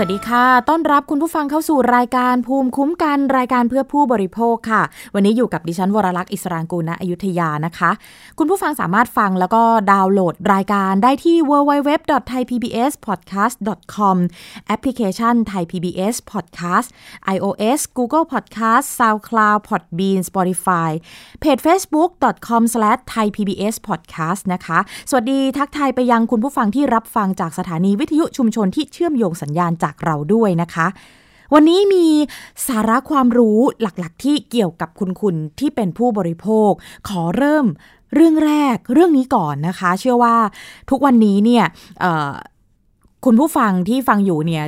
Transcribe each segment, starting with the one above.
วัสดีค่ะ ต้อนรับคุณผู้ฟังเข้าสู่รายการภูมิคุ้มกันรายการเพื่อผู้บริโภคค่ะ วันนี้อยู่กับดิฉันวรลักษ์อิสรางกูลณอยุธยานะคะ คุณผู้ฟังสามารถฟังแล้วก็ดาวน์โหลดรายการได้ที่ www.thaipbspodcast.com แอปพลิเคชัน Thai PBS Podcast iOS Google Podcast SoundCloud Podbean Spotify เพจ facebook.com/thaipbspodcast นะคะ สวัสดีทักทายไปยังคุณผู้ฟังที่รับฟังจากสถานีวิทยุชุมชนที่เชื่อมโยงสัญญาณจากเราด้วยนะคะ วันนี้มีสาระความรู้หลักๆ ที่เกี่ยวกับคุณคุณที่เป็นผู้บริโภค ขอเริ่มเรื่องแรกเรื่องนี้ก่อนนะคะ เชื่อว่าทุกวันนี้เนี่ย คุณผู้ฟังที่ฟังอยู่เนี่ย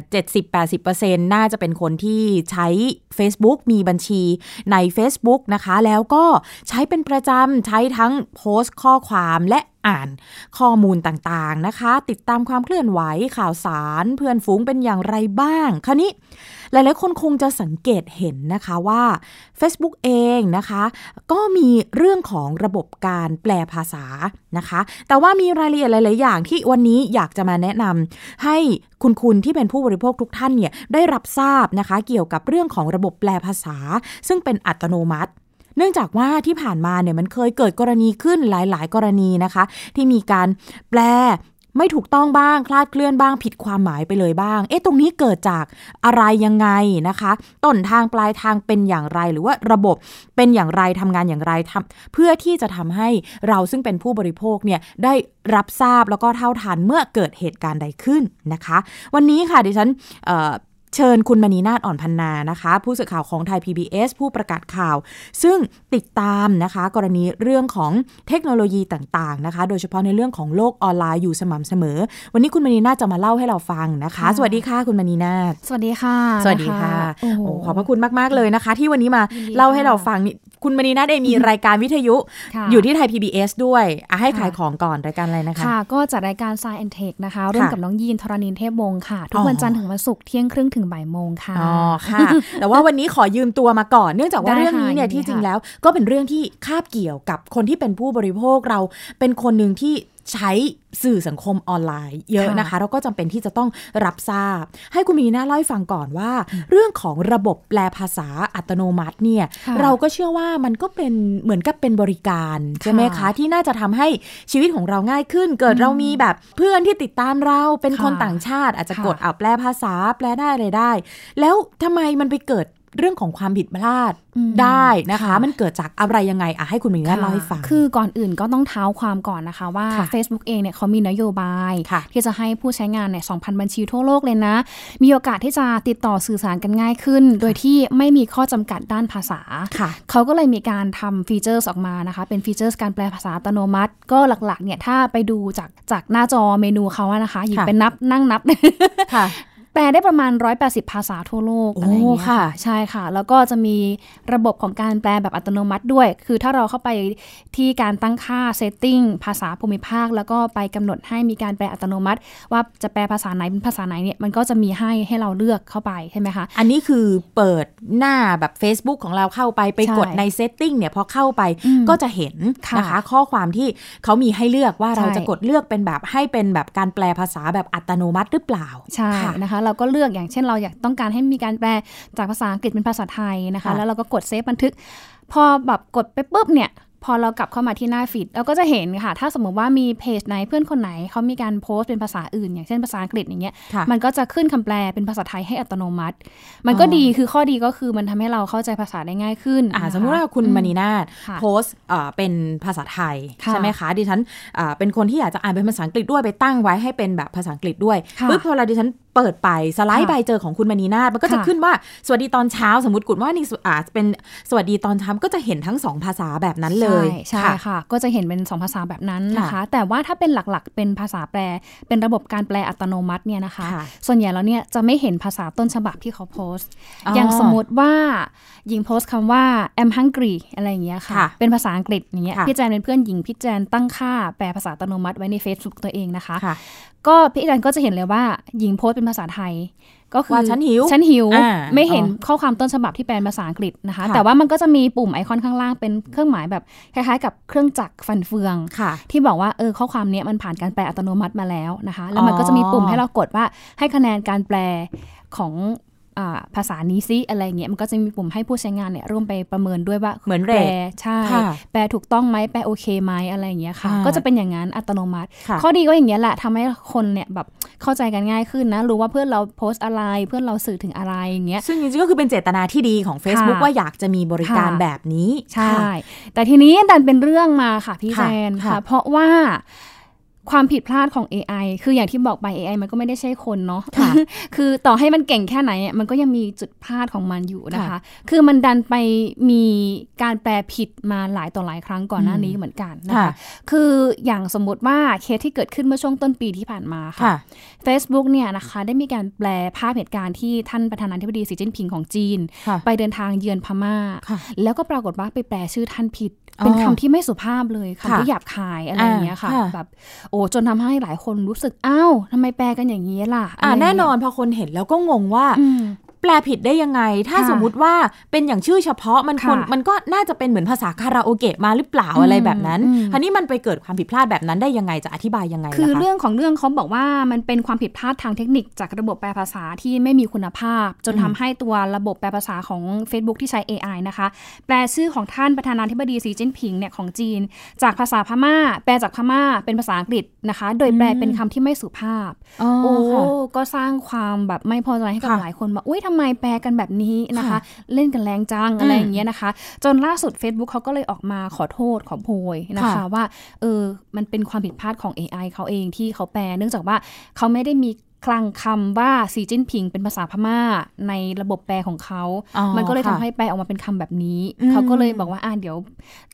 70-80%น่าจะเป็นคนที่ใช้ Facebook มีบัญชีใน Facebook นะคะ แล้วก็ใช้เป็นประจำ ใช้ทั้งโพสต์ข้อความและอ่านข้อมูลต่างๆนะคะ ติดตามความเคลื่อนไหวข่าวสาร เพื่อนฝูงเป็นอย่างไรบ้าง คราวนี้ หลายๆคนคงจะสังเกตเห็นนะคะว่า Facebook เองนะคะ ก็มีเรื่องของระบบการแปลภาษานะคะ แต่ว่ามีรายละเอียดหลาย ๆ อย่างที่วันนี้อยากจะมาแนะนำให้คุณคุณที่เป็นผู้บริโภคทุกท่านเนี่ยได้รับทราบนะคะเกี่ยวกับเรื่องของระบบแปลภาษา ซึ่งเป็นอัตโนมัติ เนื่องจากว่าที่ผ่านมาเนี่ยมันเคยเกิดกรณีขึ้นหลาย ๆ กรณีนะคะ ที่มีการแปล ไม่ถูกต้องบ้าง คลาดเคลื่อนบ้างผิดความหมายไปเลยบ้าง เอ๊ะตรงนี้เกิดจากอะไรยังไงนะคะ ต้นทางปลายทางเป็นอย่างไร หรือว่าระบบเป็นอย่างไรทำงานอย่างไรทำเพื่อที่จะทำให้เราซึ่งเป็นผู้บริโภคเนี่ยได้รับทราบแล้วก็เท่าทันเมื่อเกิดเหตุการณ์ใดขึ้นนะคะ วันนี้ค่ะดิฉัน เชิญคุณมณีนาฏอ่อนพันนานะคะ ผู้สื่อข่าวของไทย PBS ผู้ประกาศข่าว ซึ่งติดตามนะคะ กรณีเรื่องของเทคโนโลยีต่างๆนะคะ โดยเฉพาะในเรื่องของโลกออนไลน์อยู่สม่ำเสมอ วันนี้คุณมณีนาฏจะมาเล่าให้เราฟังนะคะ สวัสดีค่ะคุณมณีนาฏสวัสดีค่ะ สวัสดีค่ะโอ้ขอบพระคุณมากๆเลยนะคะ ที่วันนี้มาเล่าให้เราฟังคุณมณีนาฏเองมีรายการวิทยุ อยู่ที่ไทย PBS ด้วยอะให้ขายของก่อนรายการอะไรนะคะค่ะ ก็จัดรายการ Science and Tech นะคะร่วมกับน้องยีนทรณินเทพวงศ์ค่ะ ทุกวันจันทร์ถึงวันศุกร์เที่ยงครึ่งถึงบ่ายโมงค่ะอ๋อค่ะ แต่ว่าวันนี้ขอยืมตัวมาก่อน เนื่องจากว่าเรื่องนี้เนี่ยที่จริงแล้ว ก็เป็นเรื่องที่คาบเกี่ยวกับคนที่เป็นผู้บริโภคเราเป็นคนหนึ่งที่ ใช้สื่อสังคมออนไลน์เยอะนะคะ เราก็จำเป็นที่จะต้องรับทราบ ให้คุณมีน่าเล่าให้ฟังก่อนว่า เรื่องของระบบแปลภาษาอัตโนมัติเนี่ยเราก็เชื่อว่ามันก็เป็นเหมือนกับเป็นบริการใช่ไหมคะที่น่าจะทำให้ชีวิตของเราง่ายขึ้น เกิดเรามีแบบเพื่อนที่ติดตามเราเป็นคนต่างชาติ อาจจะกดเอาแปลภาษาแปลได้อะไรได้ แล้วทำไมมันไปเกิด เรื่องของความผิดพลาดได้นะคะ มันเกิดจากอะไรยังไงอะให้คุณมิงเล่าให้ฟัง คือก่อนอื่นก็ต้องเท้าความก่อนนะคะว่า Facebook เองเนี่ยเขามีนโยบาย ที่จะให้ผู้ใช้งานเนี่ย2,000 บัญชีทั่วโลกเลยนะ มีโอกาสที่จะติดต่อสื่อสารกันง่ายขึ้น โดยที่ไม่มีข้อจำกัดด้านภาษา เขาก็เลยมีการทำฟีเจอร์ออกมานะคะ เป็นฟีเจอร์การแปลภาษาอัตโนมัติ ก็หลักๆเนี่ยถ้าไปดูจากจากหน้าจอเมนูเขาอะนะคะหยิบเป็นนับนั่งนับ แปลได้ประมาณ 180 ภาษาทั่วโลกอะไรอย่างเงี้ยค่ะใช่ค่ะ แล้วก็จะมีระบบของการแปลแบบอัตโนมัติด้วย คือถ้าเราเข้าไปที่การตั้งค่า setting ภาษาภูมิภาค แล้วก็ไปกำหนดให้มีการแปลอัตโนมัติ ว่าจะแปลภาษาไหนเป็นภาษาไหนเนี่ยมันก็จะมีให้ให้เราเลือกเข้าไปใช่ไหมคะอันนี้คือเปิดหน้าแบบ Facebook ของเราเข้าไปไปกดใน setting เนี่ยพอเข้าไปก็จะเห็นนะคะข้อความที่เขามีให้เลือกว่าเราจะกดเลือกเป็นแบบให้เป็นแบบการแปลภาษาแบบอัตโนมัติหรือเปล่าใช่นะคะเราก็เลือกอย่างเช่นเราอยากต้องการให้มีการแปลจากภาษาอังกฤษเป็นภาษาไทยนะคะ แล้วเราก็กดเซฟบันทึก พอแบบกดไปปุ๊บเนี่ยพอเรากลับเข้ามาที่หน้าฟีดเราก็จะเห็นค่ะ ถ้าสมมติว่ามีเพจไหนเพื่อนคนไหนเขามีการโพสต์เป็นภาษาอื่น อย่างเช่นภาษาอังกฤษอย่างเงี้ยมันก็จะขึ้นคำแปลเป็นภาษาไทยให้อัตโนมัติ มันก็ดีคือข้อดีก็คือมันทำให้เราเข้าใจภาษาได้ง่ายขึ้นสมมติว่าคุณมณีนาฏโพสต์เป็นภาษาไทยใช่ไหมคะดิฉันเป็นคนที่อยากจะอ่านเป็นภาษาอังกฤษด้วยไปตั้งไว้ให้เป็นแบบภาษาอังกฤษด้วยปุ๊บพอเราดิฉัน เปิดไปสไลด์ใบเจอของคุณมณีนาฏมันก็จะขึ้นว่าสวัสดีตอนเช้าสมมติกุดว่านี่อาจเป็นสวัสดีตอนเช้าก็จะเห็นทั้งสองภาษาแบบนั้นเลยใช่ค่ะ ก็จะเห็นเป็นสองภาษาแบบนั้นนะคะ แต่ว่าถ้าเป็นหลักๆ เป็นภาษาแปล เป็นระบบการแปลอัตโนมัติเนี่ยนะคะ ส่วนใหญ่แล้วเนี่ยจะไม่เห็นภาษาต้นฉบับที่เขาโพสต์ อย่างสมมติว่าหญิงโพสต์คำว่า I'm hungry อะไรอย่างเงี้ยค่ะ เป็นภาษาอังกฤษอย่างเงี้ยพี่แจนเป็นเพื่อนหญิงพี่แจนตั้งค่าแปลภาษาอัตโนมัติไว้ใน Facebook ตัวเองนะคะ ก็พี่แจนก็จะเห็นเลยว่าหญิงโพสต์เป็นภาษาไทย ก็คือว่าฉันหิวฉันหิว ไม่เห็นข้อความต้นฉบับที่แปลภาษาอังกฤษนะคะ แต่ว่ามันก็จะมีปุ่มไอคอนข้างล่างเป็นเครื่องหมายแบบคล้ายๆ กับเครื่องจักรฟันเฟืองที่บอกว่าเออข้อความนี้มันผ่านการแปลอัตโนมัติมาแล้วนะคะ แล้วมันก็จะมีปุ่มให้เรากดว่าให้คะแนนการแปลของ ภาษานี้ซิอะไรเงี้ยมันก็จะมีปุ่มให้ผู้ใช้งานเนี่ยร่วมไปประเมินด้วยว่าเหมือนแปลใช่ แปลถูกต้องไหมแปลโอเคไหมอะไรเงี้ยค่ะ ก็จะเป็นอย่างนั้นอัตโนมัติ ข้อดีก็อย่างเงี้ยแหละทำให้คนเนี่ยแบบเข้าใจกันง่ายขึ้นนะ รู้ว่าเพื่อนเราโพสต์อะไร เพื่อนเราสื่อถึงอะไรอย่างเงี้ยซึ่งจริงๆก็คือเป็นเจตนาที่ดีของ Facebook ว่าอยากจะมีบริการแบบนี้ใช่ แต่ทีนี้ดันเป็นเรื่องมาค่ะพี่แจนค่ะ เพราะว่า ความผิดพลาดของ AI คืออย่างที่บอกไป AI มันก็ไม่ได้ใช่คนเนาะะคือต่อให้มันเก่งแค่ไหน มันก็ยังมีจุดพลาดของมันอยู่นะคะ คือมันดันไปมีการแปลผิดมาหลายต่อหลายครั้งก่อนหน้านี้เหมือนกันนะคะ คืออย่างสมมติว่าเคสที่เกิดขึ้นเมื่อช่วงต้นปีที่ผ่านมาค่ะ Facebook เนี่ยนะคะได้มีการแปลภาพเหตุการณ์ที่ท่านประธานาธิบดีสีจิ้นผิงของจีน ไปเดินทางเยือนพม่า แล้วก็ปรากฏว่าไปแปลชื่อท่านผิด เป็นคำที่ไม่สุภาพเลยคำที่หยาบคายอะไรอย่างเงี้ยค่ะ แบบโอ้จนทำให้หลายคนรู้สึกอ้าวทำไมแปลกันอย่างนี้ล่ะอ่าแน่นอนพอคนเห็นแล้วก็งงว่า แปลผิดได้ยังไง ถ้าสมมุติว่าเป็นอย่างชื่อเฉพาะมันคนมันก็น่าจะเป็นเหมือนภาษาคาราโอเกะมาหรือเปล่าอะไรแบบนั้นทีนี้มันไปเกิดความผิดพลาดแบบนั้นได้ยังไงจะอธิบายยังไงคือเรื่องของเรื่องเขาบอกว่ามันเป็นความผิดพลาดทางเทคนิคจากระบบแปลภาษาที่ไม่มีคุณภาพ จนทำให้ตัวระบบแปลภาษาของ Facebook ที่ใช้ AI นะคะ แปลชื่อของท่านประธานาธิบดีสีจิ้นผิงเนี่ยของจีน จากภาษาพม่า แปลจากพม่าเป็นภาษาอังกฤษนะคะ โดยแปลเป็นคำที่ไม่สุภาพโอ้ก็สร้างความแบบไม่พอใจให้กับหลายคนว่าอุ้ยทำไมแปลกันแบบนี้นะคะ เล่นกันแรงจังอะไรอย่างเงี้ยนะคะ จนล่าสุด Facebook เขาก็เลยออกมาขอโทษขอโพยนะคะว่าเออมันเป็นความผิดพลาดของ AI เขาเองที่เขาแปล เนื่องจากว่าเขาไม่ได้มี คลังคำว่าสีจิ้นผิงเป็นภาษาพม่าในระบบแปลของเขา มันก็เลยทำให้แปลออกมาเป็นคำแบบนี้ เขาก็เลยบอกว่าอ่าเดี๋ยว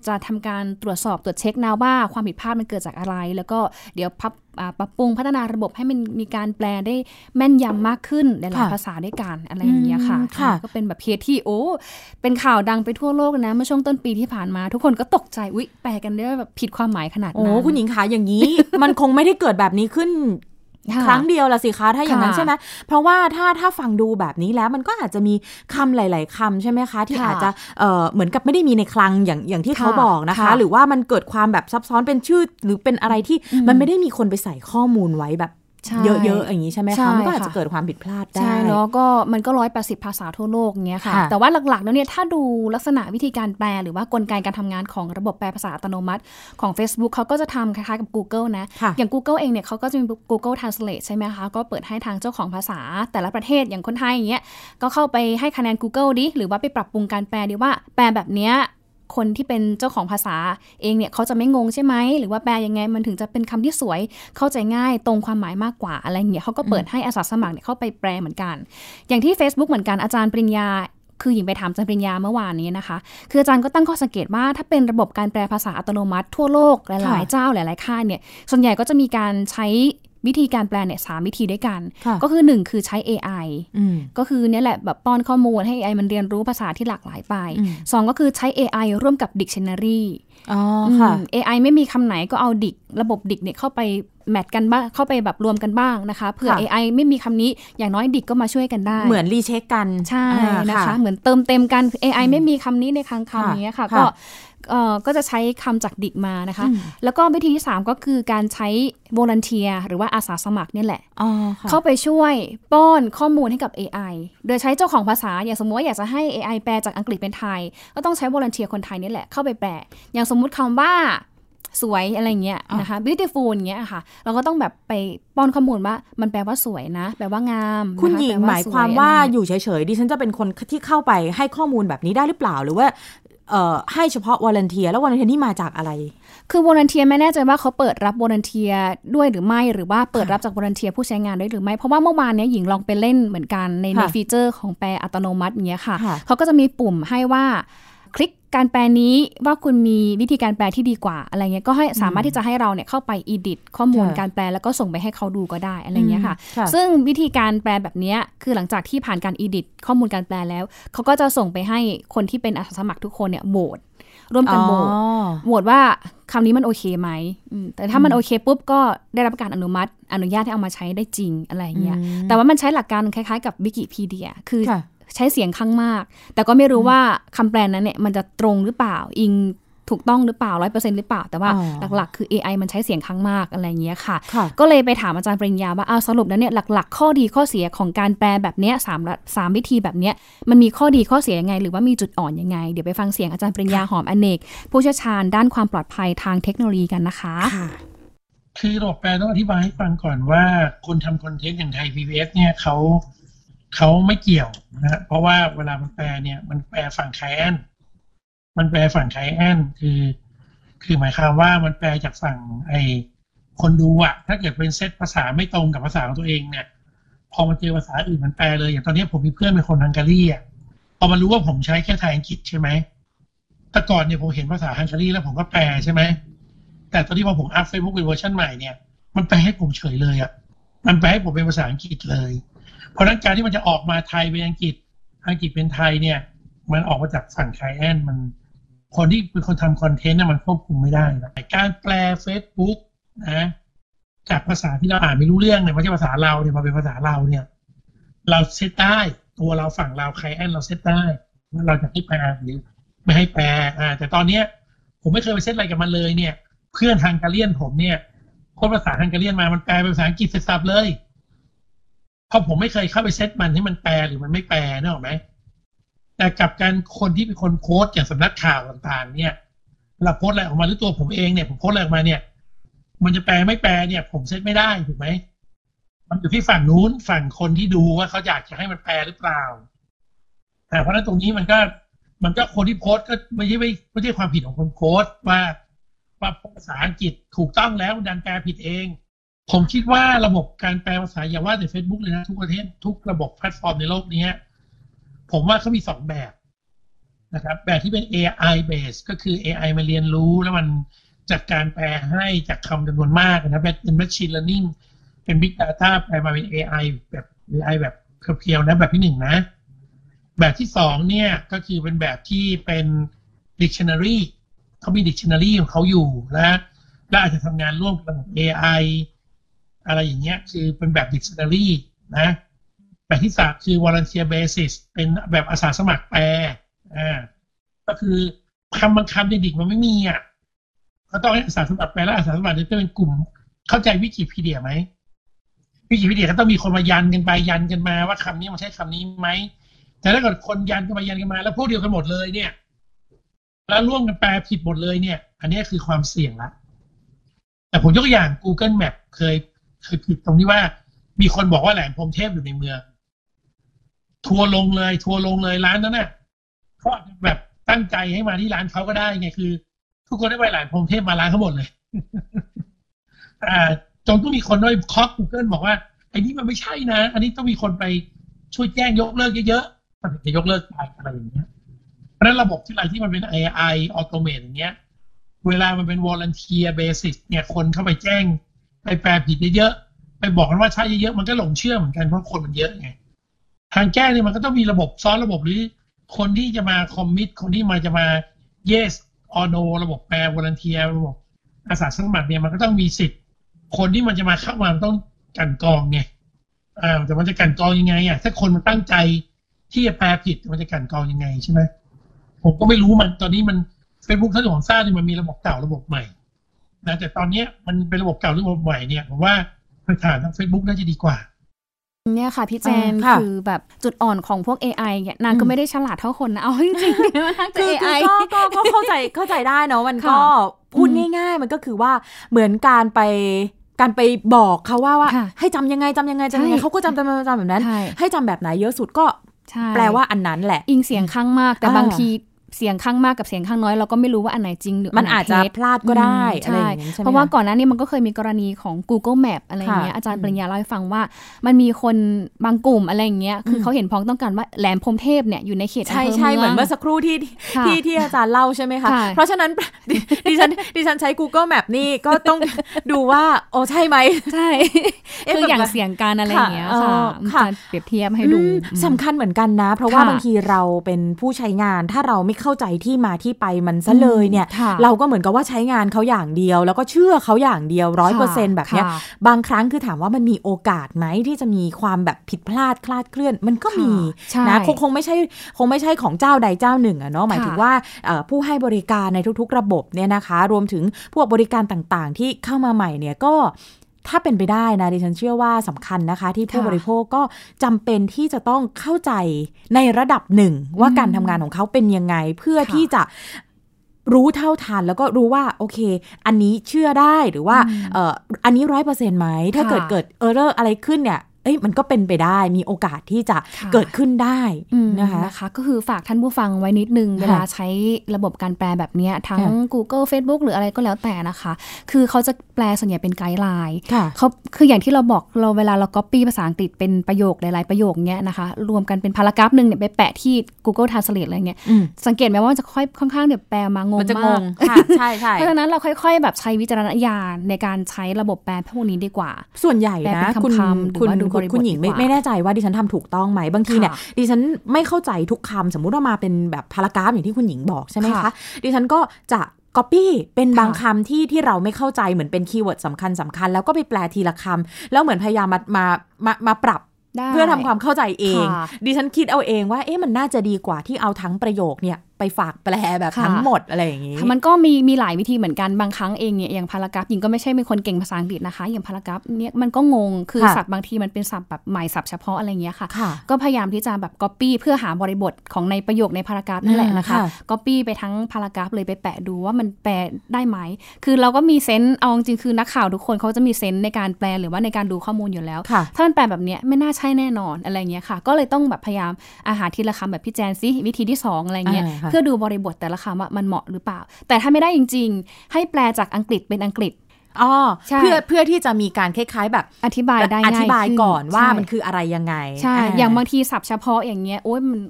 จะทำการตรวจสอบตรวจเช็คนะว่าความผิดพลาดมันเกิดจากอะไร แล้วก็เดี๋ยวพับปรับปรุงพัฒนาระบบให้มันมีการแปลได้แม่นยำมากขึ้นในหลายภาษาด้วยกันอะไรอย่างเงี้ยค่ะ ก็เป็นแบบเคสที่โอ้เป็นข่าวดังไปทั่วโลกนะเมื่อช่วงต้นปีที่ผ่านมา ทุกคนก็ตกใจวิแปลกันได้แบบผิดความหมายขนาดนั้นโอ้คุณหญิงขาอย่างนี้ มันคงไม่ได้เกิดแบบนี้ขึ้น ครั้งเดียวละสิคะถ้าอย่างนั้นใช่ไหมเพราะว่าถ้าถ้าฟังดูแบบนี้แล้วมันก็อาจจะมีคำหลาย ๆคำใช่ไหมคะ ที่อาจจะเเหมือนกับไม่ได้มีในคลังอย่างอย่างที่เขาบอกนะคะ หรือว่ามันเกิดความแบบซับซ้อนเป็นชื่อ หรือเป็นอะไรที่มันไม่ได้มีคนไปใส่ข้อมูลไว้แบบ เยอะๆอย่างนี้ใช่ไหมคะมันก็อาจจะเกิดความผิดพลาดได้ใช่เนาะก็มันก็ร้อยแปดสิบภาษาทั่วโลกเงี้ยค่ะ แต่ว่าหลักๆแล้วเนี่ยถ้าดูลักษณะวิธีการแปลหรือว่ากลไกการทำงานของระบบแปลภาษาอัตโนมัติของ Facebook เขาก็จะทำคล้ายๆกับ Google นะ อย่าง Google เองเนี่ยเขาก็จะมี Google Translate ใช่ไหมคะ ก็เปิดให้ทางเจ้าของภาษาแต่ละประเทศอย่างคนไทยอย่างเงี้ยก็เข้าไปให้คะแนน Google ดิหรือว่าไปปรับปรุงการแปลดีว่าแปลแบบเนี้ย คนที่เป็นเจ้าของภาษาเองเนี่ยเขาจะไม่งงใช่ไหม หรือว่าแปลยังไงมันถึงจะเป็นคำที่สวยเข้าใจง่ายตรงความหมายมากกว่าอะไรเงี้ยเขาก็เปิดให้อาสาสมัครเนี่ยเข้าไปแปลเหมือนกัน อย่างที่ Facebook เหมือนกันอาจารย์ปริญญาคือหญิงไปถามอาจารย์ปริญญาเมื่อวานนี้นะคะ คืออาจารย์ก็ตั้งข้อสังเกตว่าถ้าเป็นระบบการแปลภาษาอัตโนมัติทั่วโลกหลายๆเจ้าหลายๆค่ายเนี่ย ส่วนใหญ่ก็จะมีการใช้ วิธีการแปลเนี่ยสามวิธีด้วยกัน ก็คือหนึ่งคือใช้ AI ก็คือเนี่ยแหละแบบป้อนข้อมูลให้ AI มันเรียนรู้ภาษาที่หลากหลายไปสองก็คือใช้ AI ร่วมกับ Dictionary อ๋อค่ะ AI ไม่มีคำไหนก็เอาดิกระบบดิกเนี่ยเข้าไปแมทกันบ้างเข้าไปแบบรวมกันบ้างนะคะเผื่อ AI ไม่มีคำนี้อย่างน้อยดิกก็มาช่วยกันได้ เหมือนรีเช็คกันใช่นะคะ เหมือนเติมเต็มกัน AI ไม่มีคำนี้ในครั้งคำนี้ค่ะ ก็ ก็จะใช้คำจากดิกมานะคะ แล้วก็วิธีที่ 3 ก็คือการใช้โวลันเทียหรือว่าอาสาสมัครนี่แหละ เข้าไปช่วยป้อนข้อมูลให้กับ AI โดยใช้เจ้าของภาษา อย่างสมมติว่าอยากจะให้ AI แปลจากอังกฤษเป็นไทย ก็ต้องใช้โวลันเทียคนไทยนี่แหละเข้าไปแปล อย่างสมมุติคำว่าสวยอะไรเงี้ยนะคะ beautiful เงี้ยค่ะ เราก็ต้องแบบไปป้อนข้อมูลว่า มันแปลว่าสวยนะ แปลว่างาม คุณหญิงหมายความว่าอยู่เฉยๆดิฉันจะเป็นคนที่เข้าไปให้ข้อมูลแบบนี้ได้หรือเปล่า หรือว่า ให้เฉพาะ volunteer แล้ว volunteer นี่มาจากอะไร คือ volunteer ไม่แน่ใจว่าเขาเปิดรับ volunteer ด้วยหรือไม่หรือว่าเปิดรับจาก volunteer ผู้ใช้งานด้วยหรือไม่ เพราะว่าเมื่อวานนี้หญิงลองไปเล่นเหมือนกันในใน feature ของแปลอัตโนมัติอย่างเงี้ยค่ะ เขาก็จะมีปุ่มให้ว่าคลิก การแปลนี้ว่าคุณมีวิธีการแปลที่ดีกว่าอะไรเงี้ยก็ให้สามารถที่จะให้เราเนี่ยเข้าไป edit ข้อมูลการแปลแล้วก็ส่งไปให้เขาดูก็ได้อะไรเงี้ยค่ะ ซึ่งวิธีการแปลแบบนี้คือหลังจากที่ผ่านการ edit ข้อมูลการแปลแล้วเขาก็จะส่งไปให้คนที่เป็นอาสาสมัครทุกคนเนี่ยโหวตร่วมกันโหวตโหวตว่าคำนี้มันโอเคไหม แต่ถ้ามันโอเคปุ๊บก็ได้รับการอนุมัติอนุญาตให้เอามาใช้ได้จริงอะไรเงี้ย แต่ว่ามันใช้หลักการคล้ายๆกับวิกิพีเดีย คือ ใช้เสียงข้างมาก แต่ก็ไม่รู้ว่าคำแปลนั้นเนี่ยมันจะตรงหรือเปล่าอิงถูกต้องหรือเปล่าร้อยเปอร์เซ็นหรือเปล่า แต่ว่าหลักๆ คือ AI มันใช้เสียงข้างมากอะไรเงี้ยค่ะ ก็เลยไปถามอาจารย์ปริญญาว่าเอาสรุปแล้วเนี่ยหลักๆ ข้อดีข้อเสียของการแปลแบบเนี้ยสามสามวิธีแบบเนี้ยมันมีข้อดีข้อเสียยังไง หรือว่ามีจุดอ่อนยังไง เดี๋ยวไปฟังเสียงอาจารย์ปริญญาหอมอเนก ผู้เชี่ยวชาญด้านความปลอดภัยทางเทคโนโลยีกันนะคะคือระบบแปลต้องอธิบายให้ฟังก่อนว่าคนทำคอนเทนต์อย่างไทย PBS เนี่ยเขา เขาไม่เกี่ยวนะเพราะว่าเวลามันแปลเนี่ย มันแปลฝั่งไคแอนมันแปลฝั่งไคแอนคือ คือหมายความว่ามันแปลจากฝั่งไอคนดูอะถ้าเกิดเป็นเซตภาษาไม่ตรงกับภาษาของตัวเองเนี่ย พอมาเจอภาษาอื่นมันแปลเลย อย่างตอนนี้ผมมีเพื่อนเป็นคนฮังการีอะพอมารู้ว่าผมใช้แค่ไทยอังกฤษใช่ไหมแต่ก่อนเนี่ยผมเห็นภาษาฮังการีแล้วผมก็แปลใช่ไหม แต่ตอนที่พอผมอัพเฟซบุ๊กเป็นเวอร์ชันใหม่เนี่ย มันแปลให้ผมเฉยเลยอะมันแปลให้ผมเป็นภาษาอังกฤษเลย เพราะนั้นการที่มันจะออกมาไทยเป็นอังกฤษ อังกฤษเป็นไทยเนี่ย มันออกมาจากฝั่ง client มัน คนที่เป็นคนทำ content น่ะมันควบคุมไม่ได้นะการแปล Facebook นะจากภาษาที่เราอ่านไม่รู้เรื่องเนี่ยไม่ใช่ภาษาเราเนี่ยมาเป็นภาษาเราเนี่ย เราเซตได้ตัวเราฝั่งเราไคแอนเราเซตได้ว่าเราจะให้แปลหรือไม่ให้แปลอ่าแต่ตอนเนี้ย ผมไม่เคยไปเซตอะไรกับมันเลยเนี่ย เพื่อนทางการเลียนผมเนี่ยโค้ดภาษาทางการเลียนมามันแปลเป็นภาษาอังกฤษเสร็จสับเลย เพราะผมไม่เคยเข้าไปเซตมันให้มันแปลหรือมันไม่แปลนึกออกไหมแต่กับการคนที่เป็นคนโพสอย่างสำนักข่าวต่างๆ เนี่ยเวลาโพสอะไรออกมาหรือตัวผมเองเนี่ยผมโพสอะไรออกมาเนี่ย มันจะแปลไม่แปลเนี่ย ผมเซตไม่ได้ถูกไหมมันอยู่ที่ฝั่งนู้นฝั่งคนที่ดูว่าเขาอยากจะให้มันแปลหรือเปล่า แต่เพราะนั้นตรงนี้มันก็มันก็คนที่โพสก็ไม่ใช่ไม่ไม่ใช่ความผิดของคนโพสว่าว่าภาษาอังกฤษถูกต้องแล้วดันแปลผิดเอง ผมคิดว่าระบบการแปลภาษาอย่าว่าแต่ Facebook เลยนะ ทุกประเทศทุกระบบแพลตฟอร์มในโลกนี้ผมว่าเขามีสองแบบนะครับ แบบที่เป็น AI base ก็คือ AI มาเรียนรู้แล้วมันจัดการแปลให้จากคำจำนวนมากนะเป็น machine learning เป็น big data แปลมาเป็น AI แบบ AI แบบเพียวๆนะแบบที่หนึ่งนะ แบบที่สองเนี่ยก็คือเป็นแบบที่เป็น dictionary เขามี dictionary ของเขาอยู่แล้วและอาจจะทำงานร่วมกับ AI อะไรอย่างเงี้ยคือเป็นแบบ dictionary นะแบบที่สามคือ volunteer basis เป็นแบบอาสาสมัครแปลอ่าก็คือคำบางคำในดิกมันไม่มีอะก็ต้องให้อาสาสมัครแปลและอาสาสมัครจะเป็นกลุ่ม เข้าใจวิกิพีเดียไหมวิกิพีเดียก็ต้องมีคนมายันกันไปยันกันมาว่าคำนี้มันใช้คำนี้ไหมแต่ถ้าเกิดคนยันกันมายันกันมา แล้วพวกเดียวกันหมดเลยเนี่ย แล้วร่วมกันแปลผิดหมดเลยเนี่ย อันนี้คือความเสี่ยงละแต่ผมยกอย่าง Google Map เคย คือผิดตรงที่ว่า มีคนบอกว่าแหลมพรหมเทพอยู่ในเมือง ทัวร์ลงเลย ทัวร์ลงเลยร้านนั้นน่ะเขาอาจจะแบบตั้งใจให้มาที่ร้านเขาก็ได้ไงคือ ทุกคนได้ไปแหลมพรหมเทพมาร้านเขาหมดเลยอ่าจนต้องมีคนด้วยคอกกูเกิลบอกว่าไอ้นี่มันไม่ใช่นะ อันนี้ต้องมีคนไปช่วยแจ้งยกเลิกเยอะๆมันจะยกเลิกไปอะไรอย่างเงี้ย เพราะนั้นระบบที่อะไรที่มันเป็น AI automate อย่างเงี้ย เวลามันเป็น volunteer basis เนี่ยคนเข้าไปแจ้ง ไปแปลผิดเยอะๆไปบอกกันว่าใช่เยอะๆมันก็หลงเชื่อเหมือนกันเพราะคนมันเยอะไงทางแก้เนี่ยมันก็ต้องมีระบบซ้อนระบบหรือ คนที่จะมาคอมมิตคนที่มาจะมา yes or no ระบบแปลวอลันเทียระบบอาสาสมัครเนี่ยมันก็ต้องมีสิทธิ์ คนที่มันจะมาเข้ามาต้องกันกองไงอ่าแต่มันจะกันกองยังไงอะถ้าคนมันตั้งใจที่จะแปลผิดมันจะกันกองยังไงใช่ไหมผมก็ไม่รู้มันตอนนี้มันเฟซบุ๊กทั้งของซ่าเนี่ยมันมีระบบเก่าระบบใหม่ นะแต่ตอนนี้มันเป็นระบบเก่าหรือระบบใหม่เนี่ยผมว่าไปถ่ายทาง Facebook น่าจะดีกว่าเนี่ยค่ะพี่แจนคือแบบจุดอ่อนของพวก AI เนี่ยนางก็ไม่ได้ฉลาดเท่าคนนะเอาจริงๆคือ AI ก็ก็เข้าใจเข้าใจได้เนาะมันก็พูดง่าย ๆ มันก็คือว่าเหมือนการไปการไปบอกเขาว่าว่าให้จำยังไงจำยังไงจำยังไงเขาก็จำจำจำแบบนั้น ให้จำแบบไหนเยอะสุดก็แปลว่าอันนั้นแหละ อิงเสียงข้างมากแต่บางที เสียงข้างมากกับเสียงข้างน้อยเราก็ไม่รู้ว่าอันไหนจริงหรือมันอาจจะพลาดก็ได้ใช่เพราะว่าก่อนหน้านี้มันก็เคยมีกรณีของ Google Map อะไรเงี้ยอาจารย์ปริญญาเล่าให้ฟังว่า มันมีคนบางกลุ่มอะไรเงี้ยคือเขาเห็นพ้องต้องการว่าแหลมพรมเทพเนี่ยอยู่ในเขตอำเภอเมืองใช่ใช่เหมือนเมื่อสักครู่ที่ที่ที่อาจารย์เล่าใช่ไหมคะเพราะฉะนั้นดิฉันดิฉันใช้ Google Map นี่ก็ต้องดูว่าโอ้ใช่ไหมใช่คืออย่างเสียงการอะไรเงี้ยค่ะเปรียบเทียบให้ดูสำคัญเหมือนกันนะ เพราะว่าบางทีเราเป็นผู้ใช้งานถ้าเราไม่เข้าใจที่มาที่ไปมันซะเลยเนี่ย เราก็เหมือนกับว่าใช้งานเขาอย่างเดียว แล้วก็เชื่อเขาอย่างเดียวร้อยเปอร์เซ็นแบบเนี้ยบางครั้งคือถามว่ามันมีโอกาสไหมที่จะมีความแบบผิดพลาดคลาดเคลื่อน มันก็มีนะคงคงไม่ใช่คงไม่ใช่ของเจ้าใดเจ้าหนึ่งอะเนาะหมายถึงว่าผู้ให้บริการในทุกๆ ระบบเนี่ยนะคะ รวมถึงพวกบริการต่างๆ ที่เข้ามาใหม่เนี่ยก็ ถ้าเป็นไปได้นะดิฉันเชื่อว่าสำคัญนะคะ ที่ผู้บริโภคก็จำเป็นที่จะต้องเข้าใจในระดับหนึ่ง ว่าการทำงานของเขาเป็นยังไงเพื่อที่จะรู้เท่าทันแล้วก็รู้ว่าโอเค อันนี้เชื่อได้หรือว่าเอออันนี้ร้อยเปอร์เซ็นต์ไหม ถ้าเกิดเกิดเออร์เรอร์อะไรขึ้นเนี่ย อ้ยมันก็เป็นไปได้มีโอกาสที่จะเกิดขึ้นได้นะคะนะคะ ก็คือฝากท่านผู้ฟังไว้นิดนึง เวลาใช้ระบบการแปลแบบนี้ทั้ง Google Facebook หรืออะไรก็แล้วแต่นะคะ คือเขาจะแปลส่วนใหญ่เป็น guideline เขาคืออย่างที่เราบอกเราเวลาเราก๊อปปี้ภาษาอังกฤษเป็นประโยคหลายๆประโยคเนี้ยนะคะ รวมกันเป็น paragraph หนึ่งเนี่ยไปแปะที่ Google Translate อะไรเงี้ยสังเกตไหมว่าจะค่อยค่อนข้างเนี่ยแปลมางงมากใช่ใช่เพราะฉะนั้นเราค่อย ๆ แบบใช้วิจารณญาณในการใช้ระบบแปลพวกนี้ดีกว่า ส่วนใหญ่นะคุณคุณคุณหญิงไม่ไม่แน่ใจว่าดิฉันทำถูกต้องไหมบางทีเนี่ยดิฉันไม่เข้าใจทุกคำสมมุติว่ามาเป็นแบบ paragraph อย่างที่คุณหญิงบอกใช่ไหมคะดิฉันก็จะก๊อปปี้เป็นบางคำที่ที่เราไม่เข้าใจเหมือนเป็น keyword สำคัญสำคัญ แล้วก็ไปแปลทีละคำแล้วเหมือนพยายามมามามามาปรับเพื่อทำความเข้าใจเอง ดิฉันคิดเอาเองว่าเอ๊ะมันน่าจะดีกว่าที่เอาทั้งประโยคเนี่ย ไปฝากแปลแบบทั้งหมดอะไรอย่างนี้ มันก็มีมีหลายวิธีเหมือนกันบางครั้งเองเนี่ยอย่าง paragraph หญิงก็ไม่ใช่เป็นคนเก่งภาษาอังกฤษนะคะ อย่าง paragraph เนี่ยมันก็งงคือศัพท์บางทีมันเป็นศัพท์แบบใหม่ศัพท์เฉพาะอะไรเงี้ยค่ะ ก็พยายามที่จะแบบก๊อปปี้เพื่อหาบริบทของในประโยคใน paragraph นั่นแหละนะคะก๊อปปี้ไปทั้ง paragraph เลยไปแปะดูว่ามันแปลได้ไหมคือเราก็มี sense เอาจริงคือนักข่าวทุกคนเขาจะมี sense ในการแปลหรือว่าในการดูข้อมูลอยู่แล้ว ถ้ามันแปลแบบนี้ไม่น่าใช่แน่นอนอะไรเงี้ยค่ะ ก็เลยต้องแบบพยายามอาหารทีละคำแบบพี่แจนซิวิธีที่2อะไรเงี้ยเพื่อดูบริบทแต่ละคำว่ามันเหมาะหรือเปล่า แต่ถ้าไม่ได้จริง ๆ ให้แปลจากอังกฤษเป็นอังกฤษอ๋อเพื่อเพื่อที่จะมีการคล้าย ๆ แบบอธิบายได้อธิบายก่อนว่ามันคืออะไรยังไงใช่อย่างบางทีศัพท์เฉพาะอย่างเงี้ยโอ้ยมัน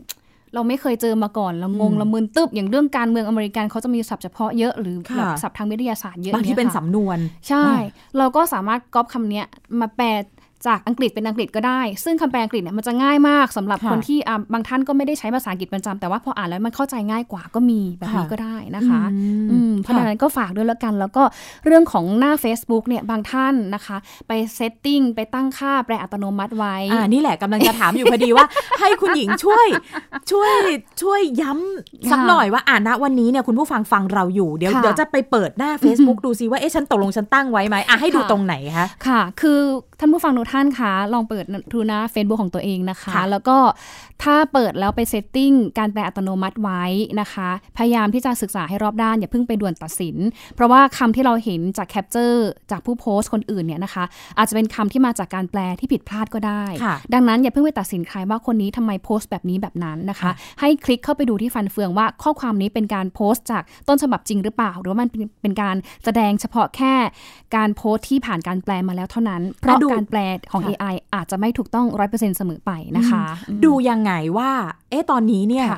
เราไม่เคยเจอมาก่อนเรางงเรามึนตึบอย่างเรื่องการเมืองอเมริกันเขาจะมีศัพท์เฉพาะเยอะหรือแบบศัพท์ทางวิทยาศาสตร์เยอะบางทีเป็นสำนวน ใช่ เราก็สามารถก๊อปคำนี้มาแปล จากอังกฤษเป็นอังกฤษก็ได้ ซึ่งคำแปลอังกฤษเนี่ยมันจะง่ายมากสำหรับคนที่บางท่านก็ไม่ได้ใช้ภาษาอังกฤษประจำแต่ว่าพออ่านแล้วมันเข้าใจง่ายกว่าก็มีแบบนี้ก็ได้นะคะเพราะฉะนั้นก็ฝากด้วยแล้วกัน แล้วก็เรื่องของหน้า Facebook เนี่ยบางท่านนะคะ ไป setting ไปตั้งค่าแปลอัตโนมัติไว้อ่านี่แหละกำลังจะถามอยู่พอดีว่า ให้คุณหญิงช่วย ช่วยช่วยย้ำสักหน่อยว่าอ่านณวันนี้เนี่ยคุณผู้ฟังฟังเราอยู่เดี๋ยวเดี๋ยวจะไปเปิดหน้า Facebook ดูซิว่าเอ๊ะฉันตกลงฉันตั้งไว้ไหมอะให้ดูตรงไหนคะค่ะ คือ ท่านผู้ฟังทุกท่านคะลองเปิดดูหน้า Facebook ของตัวเองนะคะ แล้วก็ถ้าเปิดแล้วไป setting การแปลอัตโนมัติไว้นะคะ พยายามที่จะศึกษาให้รอบด้าน อย่าเพิ่งไปด่วนตัดสิน เพราะว่าคำที่เราเห็นจาก capture จากผู้โพสต์คนอื่นเนี่ยนะคะ อาจจะเป็นคำที่มาจากการแปลที่ผิดพลาดก็ได้ ดังนั้นอย่าเพิ่งไปตัดสินใครว่าคนนี้ทำไมโพสต์แบบนี้แบบนั้นนะคะ ให้คลิกเข้าไปดูที่ฟันเฟืองว่าข้อความนี้เป็นการโพสต์จากต้นฉบับจริงหรือเปล่า หรือว่ามันเป็นการแสดงเฉพาะแค่การโพสต์ที่ผ่านการแปลมาแล้วเท่านั้นเพราะการแปลของ AI อาจจะไม่ถูกต้องร้อยเปอร์เซ็นต์เสมอไปนะคะ ดูยังไงว่า เอ๊ะตอนนี้เนี่ย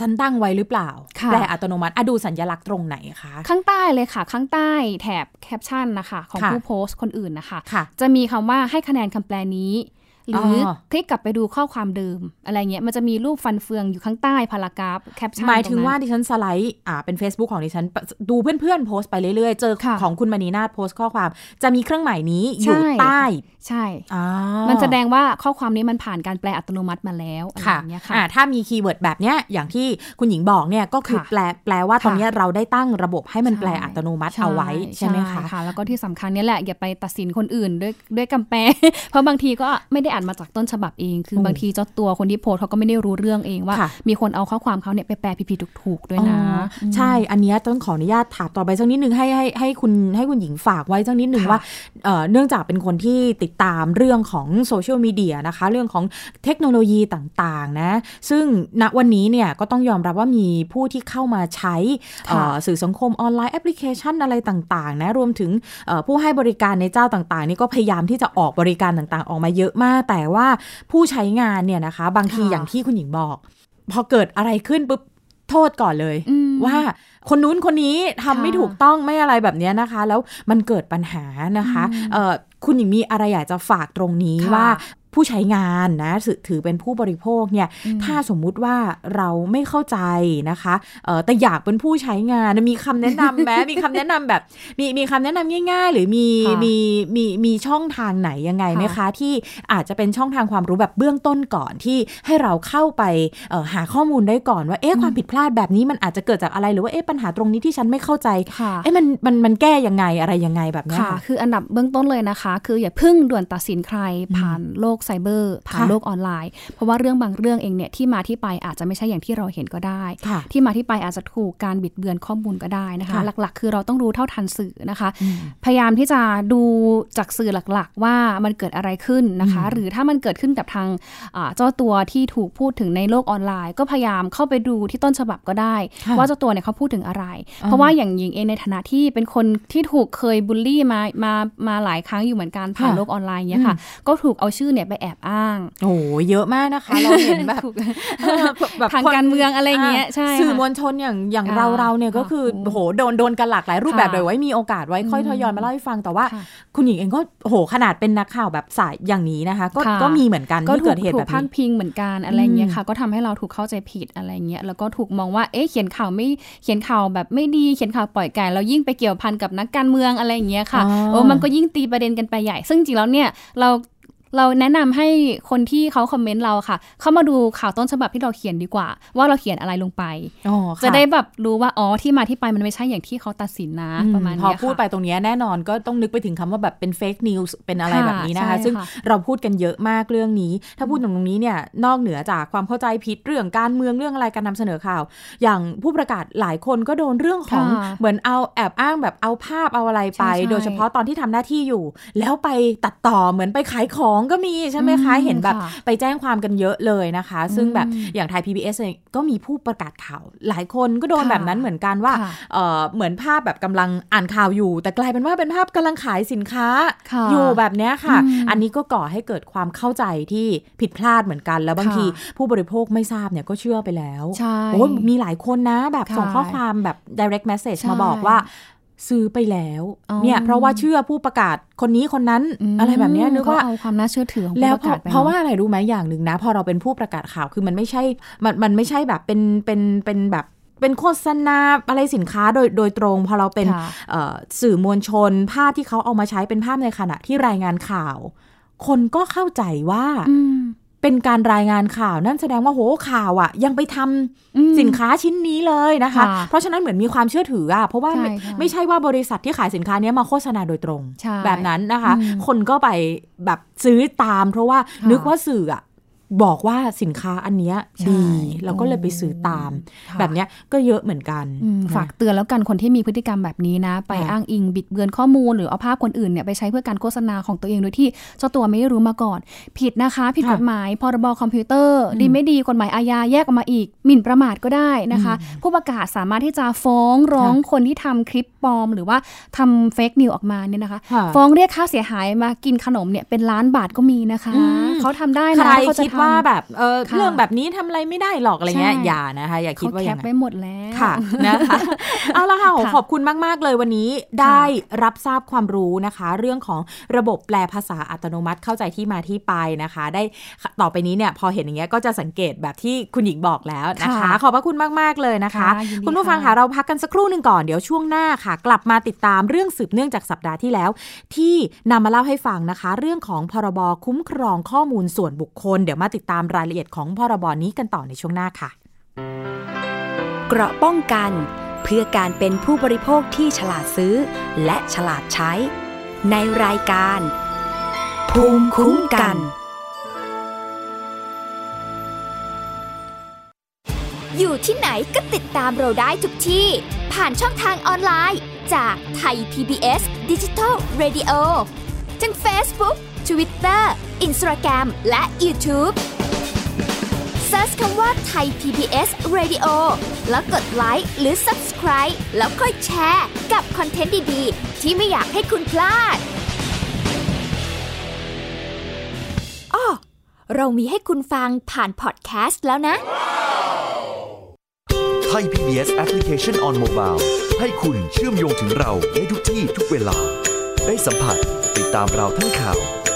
ฉันตั้งไว้หรือเปล่า แปลอัตโนมัติอะดูสัญลักษณ์ตรงไหนคะ ข้างใต้เลยค่ะ ข้างใต้แถบแคปชั่นนะคะ ของผู้โพสต์คนอื่นนะคะ จะมีคำว่าให้คะแนนคำแปลนี้ หรือคลิกกลับไปดูข้อความเดิม อะไรเงี้ย มันจะมีรูปฟันเฟืองอยู่ข้างใต้ paragraph caption หมายถึงว่าดิฉันสไลด์อ่าเป็น Facebook ของดิฉัน ดูเพื่อนๆโพสต์ไปเรื่อยๆ เจอของคุณมณีนาฏโพสต์ข้อความ จะมีเครื่องหมายนี้อยู่ใต้ใช่ มันแสดงว่าข้อความนี้มันผ่านการแปลอัตโนมัติมาแล้วอะไรเงี้ยค่ะถ้ามีคีย์เวิร์ดแบบเนี้ยอย่างที่คุณหญิงบอกเนี่ยก็คือแปลแปลว่าตอนนี้เราได้ตั้งระบบให้มันแปลอัตโนมัติเอาไว้ใช่ไหมคะค่ะ แล้วก็ที่สำคัญนี่แหละอย่าไปตัดสินคนอื่นด้วยด้วยคำแปลเพราะบางทีก็ไม่ได้อ่านมาจากต้นฉบับเอง คือบางทีเจ้าตัวคนที่โพสเขาก็ไม่ได้รู้เรื่องเองว่า มีคนเอาข้อความเขาเนี่ยไปแปลผิดๆถูกๆด้วยนะ ใช่ อันนี้ต้องขออนุญาตถามต่อไปสักนิดนึงให้ให้ให้คุณให้คุณหญิงฝากไว้สักนิดนึงว่าเนื่องจากเป็นคนที่ติดดตามเรื่องของโซเชียลมีเดียนะคะเรื่องของเทคโนโลยีต่างๆนะซึ่งณวันนี้เนี่ยก็ต้องยอมรับว่ามีผู้ที่เข้ามาใช้สื่อสังคมออนไลน์แอปพลิเคชันอะไรต่างๆนะรวมถึงผู้ให้บริการในเจ้าต่างๆ นี่ก็พยายามที่จะออกบริการต่างๆ ออกมาเยอะมาก แต่ว่าผู้ใช้งานเนี่ยนะคะ บางทีอย่างที่คุณหญิงบอก พอเกิดอะไรขึ้นปุ๊บโทษก่อนเลยว่าคนนู้นคนนี้ทำไม่ถูกต้องไม่อะไรแบบนี้นะคะ แล้วมันเกิดปัญหานะคะ คุณหญิงมีอะไรอยากจะฝากตรงนี้ว่า ผู้ใช้งานนะถือเป็นผู้บริโภคเนี่ยถ้าสมมุติว่าเราไม่เข้าใจนะคะแต่อยากเป็นผู้ใช้งานมีคำแนะนำไหมมีคำแนะนำแบบมีมีคำแนะนำง่าย ๆ หรือมีมีมีมีช่องทางไหนยังไงไหมคะ ที่อาจจะเป็นช่องทางความรู้แบบเบื้องต้นก่อนที่ให้เราเข้าไปหาข้อมูลได้ก่อนว่าเอ๊ะความผิดพลาดแบบนี้มันอาจจะเกิดจากอะไรหรือว่าเอ๊ะปัญหาตรงนี้ที่ฉันไม่เข้าใจเอ๊ะมันมันมันแก้ยังไงอะไรยังไงแบบนี้ค่ะ คืออันดับเบื้องต้นเลยนะคะ คืออย่าพึ่งด่วนตัดสินใครผ่านโลกไซเบอร์ผ่านโลกออนไลน์ เพราะว่าเรื่องบางเรื่องเองเนี่ยที่มาที่ไปอาจจะไม่ใช่อย่างที่เราเห็นก็ได้ ที่มาที่ไปอาจจะถูกการบิดเบือนข้อมูลก็ได้นะคะ หลักๆ คือเราต้องรู้เท่าทันสื่อนะคะ พยายามที่จะดูจากสื่อหลักๆ ว่ามันเกิดอะไรขึ้นนะคะ หรือถ้ามันเกิดขึ้นกับทางเจ้าตัวที่ถูกพูดถึงในโลกออนไลน์ ก็พยายามเข้าไปดูที่ต้นฉบับก็ได้ ว่าเจ้าตัวเนี่ยเขาพูดถึงอะไร เพราะว่าอย่างหญิงเองในฐานะที่เป็นคนที่ถูกเคยบูลลี่มามามาหลายครั้งอยู่เหมือนกันผ่านโลกออนไลน์เนี่ยค่ะก็ถูกเอาชื่อเนี่ยไปแอบอ้าง โอ้เยอะมากนะคะ เราเห็นแบบแบบทางการเมืองอะไรเงี้ยใช่สื่อมวลชนอย่างอย่างเราเราเนี่ยก็คือโหโดนโดนกันหลากหลายรูปแบบเลยไว้มีโอกาสไว้ค่อยทยอยมาเล่าให้ฟังแต่ว่า คุณหญิงเองก็โหขนาดเป็นนักข่าวแบบสายอย่างนี้นะคะ ก็ก็มีเหมือนกันที่เกิดเหตุแบบนี้พันพิงเหมือนกันอะไรเงี้ยค่ะ ก็ทำให้เราถูกเข้าใจผิดอะไรเงี้ยแล้วก็ถูกมองว่าเอ๊ะเขียนข่าวไม่เขียนข่าวแบบไม่ดีเขียนข่าวปล่อยไก่แล้วยิ่งไปเกี่ยวพันกับนักการเมืองอะไรเงี้ยค่ะโอ้มันก็ยิ่งตีประเด็นกันไปใหญ่ ซึ่งจริงแล้วเนี่ยเรา เราแนะนำให้คนที่เขาคอมเมนต์เราค่ะ เข้ามาดูข่าวต้นฉบับที่เราเขียนดีกว่า ว่าเราเขียนอะไรลงไป จะได้แบบรู้ว่าอ๋อที่มาที่ไปมันไม่ใช่อย่างที่เขาตัดสินนะประมาณนี้พอพูดไปตรงนี้แน่นอนก็ต้องนึกไปถึงคำว่าแบบเป็นเฟกนิวส์เป็นอะไรแบบนี้นะคะ ซึ่งเราพูดกันเยอะมากเรื่องนี้ ถ้าพูดตรงนี้เนี่ยนอกเหนือจากความเข้าใจผิดเรื่องการเมืองเรื่องอะไรการนำเสนอข่าว อย่างผู้ประกาศหลายคนก็โดนเรื่องของเหมือนเอาแอบอ้างแบบเอาภาพเอาอะไรไป โดยเฉพาะตอนที่ทำหน้าที่อยู่ แล้วไปตัดต่อเหมือนไปขายของก็มีใช่ไหมคะเห็นแบบไปแจ้งความกันเยอะเลยนะคะ ซึ่งแบบอย่างไทย PBS ก็มีผู้ประกาศข่าว หลายคนก็โดนแบบนั้นเหมือนกันว่าเหมือนภาพแบบกำลังอ่านข่าวอยู่ แต่กลายเป็นว่าเป็นภาพกำลังขายสินค้าอยู่แบบนี้ค่ะ อันนี้ก็ก่อให้เกิดความเข้าใจที่ผิดพลาดเหมือนกัน แล้วบางทีผู้บริโภคไม่ทราบเนี่ยก็เชื่อไปแล้วโอ้มีหลายคนนะแบบส่งข้อความแบบ direct message มาบอกว่า ซื้อไปแล้ว เนี่ย เพราะว่าเชื่อผู้ประกาศคนนี้คนนั้นอะไรแบบนี้นึกว่าเอาความน่าเชื่อถือแล้วเพราะว่าอะไรรู้ไหมอย่างหนึ่งนะ พอเราเป็นผู้ประกาศข่าวคือมันไม่ใช่มันมันไม่ใช่แบบเป็นเป็นเป็นแบบเป็นโฆษณาอะไรสินค้าโดยโดยตรงพอเราเป็นสื่อมวลชน ภาพที่เขาเอามาใช้เป็นภาพในขณะที่รายงานข่าว คนก็เข้าใจว่า เป็นการรายงานข่าวนั่นแสดงว่าโหข่าวอะ่ะ ยังไปทำสินค้าชิ้นนี้เลยนะคะ เพราะฉะนั้นเหมือนมีความเชื่อถืออะ่ะเพราะว่าไม่ใช่ว่าบริษัทที่ขายสินค้านี้มาโฆษณาโดยตรง แบบนั้นนะคะ คนก็ไปแบบซื้อตาม เพราะว่านึกว่าสื่ออะ บอกว่าสินค้าอันเนี้ยดีเราก็เลยไปซื้อตาม แบบเนี้ยก็เยอะเหมือนกัน ฝากเตือนแล้วกันคนที่มีพฤติกรรมแบบนี้นะ ไปอ้างอิงบิดเบือนข้อมูลหรือเอาภาพคนอื่นเนี่ยไปใช้เพื่อการโฆษณาของตัวเองโดยที่เจ้าตัวไม่รู้มาก่อน ผิดนะคะ ผิดกฎหมายพรบคอมพิวเตอร์ ดีไม่ดีกฎหมายอาญาแยกออกมาอีก หมิ่นประมาทก็ได้นะคะ ผู้ประกาศสามารถที่จะฟ้องร้องคนที่ทำคลิปปลอม หรือว่าทำเฟกนิวออกมาเนี่ยนะคะ ฟ้องเรียกค่าเสียหายมากินขนมเนี่ยเป็นล้านบาทก็มีนะคะเขาทำได้นะเขาจะคิดว่าแบบเออเรื่องแบบนี้ทำอะไรไม่ได้หรอกอะไรเงี้ยอย่านะคะ อย่าคิดว่าอย่างนั้นไปหมดแล้วค่ะนะคะเอาละค่ะขอบคุณมาก ๆ เลยวันนี้ได้รับทราบความรู้นะคะ เรื่องของระบบแปลภาษาอัตโนมัติเข้าใจที่มาที่ไปนะคะ ได้ต่อไปนี้เนี่ยพอเห็นอย่างเงี้ยก็จะสังเกตแบบที่คุณหญิงบอกแล้วนะคะ ขอบพระคุณมาก ๆ เลยนะคะ คุณผู้ฟังค่ะเราพักกันสักครู่หนึ่งก่อนเดี๋ยวช่วงหน้าค่ะ กลับมาติดตามเรื่องสืบเนื่องจากสัปดาห์ที่แล้ว ที่นำมาเล่าให้ฟังนะคะ เรื่องของพรบคุ้มครองข้อมูลส่วนบุคคลเดี๋ยวมาติดตามรายละเอียดของพรบนี้กันต่อในช่วงหน้าค่ะ เกราะป้องกันเพื่อการเป็นผู้บริโภคที่ฉลาดซื้อ และฉลาดใช้ ในรายการ ภูมิคุ้มกัน อยู่ที่ไหนก็ติดตามเราได้ทุกที่ ผ่านช่องทางออนไลน์ จากไทย PBS ดิจิทัล Radio ทั้ง Facebook Twitter Instagram และ YouTube Search คำว่าไทย PBS Radio แล้วกดไลค์หรือ Subscribe แล้วค่อยแชร์กับคอนเทนต์ดี ๆ ที่ไม่อยากให้คุณพลาดอ้อเรามีให้คุณฟังผ่านพอดแคสต์แล้วนะ Thai PBS Application on Mobile ให้คุณเชื่อมโยงถึงเราในทุกที่ทุกเวลา ได้สัมผัสติดตามเราทั้งข่าว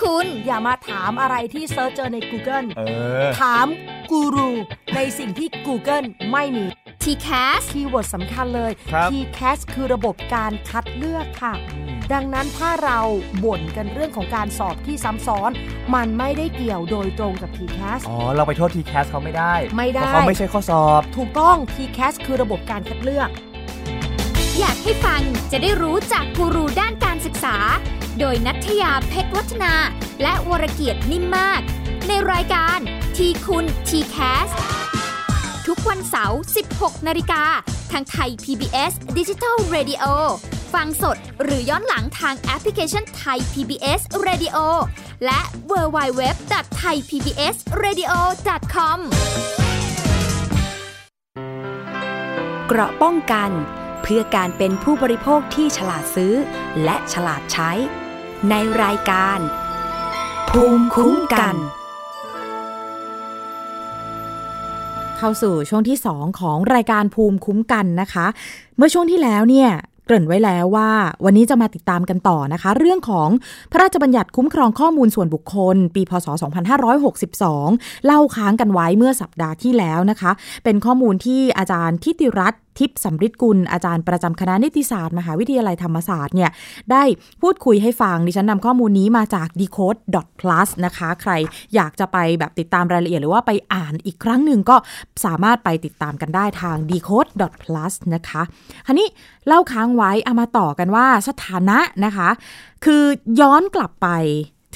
คุณ อย่ามาถามอะไรที่ search เจอใน Google เออถามกูรูในสิ่งที่ Google ไม่มี TCAS keyword สำคัญเลยครับ TCAS คือระบบการคัดเลือกค่ะ ดังนั้นถ้าเราบ่นกันเรื่องของการสอบที่ซ้ำซ้อน มันไม่ได้เกี่ยวโดยตรงกับ TCAS อ๋อ เราไปโทษทีแคสเขาไม่ได้ ไม่ได้ เพราะเขาไม่ใช่ข้อสอบ ถูกต้อง TCAS คือระบบการคัดเลือก อยากให้ฟังจะได้รู้จากกูรูด้านการศึกษา โดยนัทยาเพชรวัฒนา และวรเกียดนิ่มมาก ในรายการทีคุณทีแคสทุกวันเสาร์ 16 นาฬิกา ทางไทย PBS Digital Radio ฟังสดหรือย้อนหลังทางแอปพลิเคชันไทย PBS Radio และ w w w t h a i PBS Radio com เกราะป้องกันเพื่อการเป็นผู้บริโภคที่ฉลาดซื้อ และฉลาดใช้ ในรายการ ภูมิคุ้มกัน เข้าสู่ช่วงที่ 2 ของรายการภูมิคุ้มกันนะคะ เมื่อช่วงที่แล้วเนี่ยเกริ่นไว้แล้วว่า วันนี้จะมาติดตามกันต่อนะคะ เรื่องของพระราชบัญญัติคุ้มครองข้อมูลส่วนบุคคล ปีพศ 2562 เล่าค้างกันไว้เมื่อสัปดาห์ที่แล้วนะคะ เป็นข้อมูลที่อาจารย์ทิติรัตน์ ทิพย์สำริดกุลอาจารย์ประจำคณะนิติศาสตร์มหาวิทยาลัยธรรมศาสตร์เนี่ยได้พูดคุยให้ฟังดิฉันนำข้อมูลนี้มาจาก decode plus นะคะ ใครอยากจะไปแบบติดตามรายละเอียดหรือว่าไปอ่านอีกครั้งหนึ่งก็สามารถไปติดตามกันได้ทาง decode plus นะคะทีนี้เล่าค้างไว้เอามาต่อกันว่าสถานะนะคะ คือย้อนกลับไป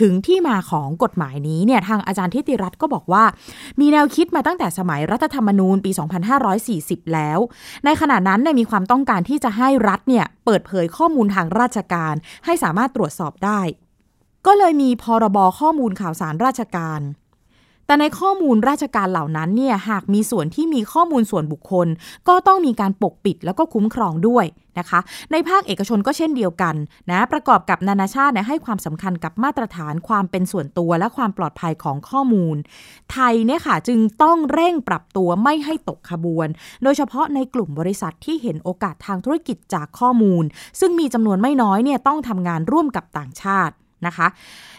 ถึงที่มาของกฎหมายนี้เนี่ยทางอาจารย์ทิติรัตน์ก็บอกว่า มีแนวคิดมาตั้งแต่สมัยรัฐธรรมนูญปี 2540 แล้ว ในขณะนั้นเนี่ยมีความต้องการที่จะให้รัฐเนี่ยเปิดเผยข้อมูลทางราชการ ให้สามารถตรวจสอบได้ ก็เลยมีพรบข้อมูลข่าวสารราชการ แต่ในข้อมูลราชการเหล่านั้นเนี่ยหากมีส่วนที่มีข้อมูลส่วนบุคคล ก็ต้องมีการปกปิดแล้วก็คุ้มครองด้วยนะคะ ในภาคเอกชนก็เช่นเดียวกันนะประกอบกับนานาชาติให้ความสำคัญกับมาตรฐานความเป็นส่วนตัวและความปลอดภัยของข้อมูล ไทยเนี่ยค่ะจึงต้องเร่งปรับตัวไม่ให้ตกขบวน โดยเฉพาะในกลุ่มบริษัทที่เห็นโอกาสทางธุรกิจจากข้อมูล ซึ่งมีจำนวนไม่น้อยเนี่ยต้องทำงานร่วมกับต่างชาติ นะคะ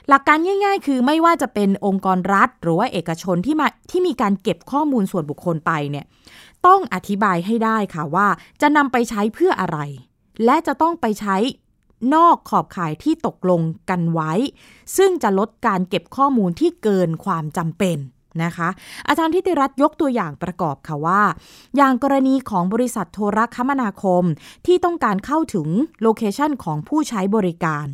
หลักการง่าย ๆ คือไม่ว่าจะเป็นองค์กรรัฐ หรือว่าเอกชนที่มาที่มีการเก็บข้อมูลส่วนบุคคลไปเนี่ยต้องอธิบายให้ได้ค่ะว่า จะนำไปใช้เพื่ออะไร และจะต้องไปใช้นอกขอบข่ายที่ตกลงกันไว้ ซึ่งจะลดการเก็บข้อมูลที่เกินความจำเป็นนะคะ อาจารย์ทิติรัตน์ยกตัวอย่างประกอบค่ะว่า อย่างกรณีของบริษัทโทรคมนาคมที่ต้องการเข้าถึงโลเคชันของผู้ใช้บริการ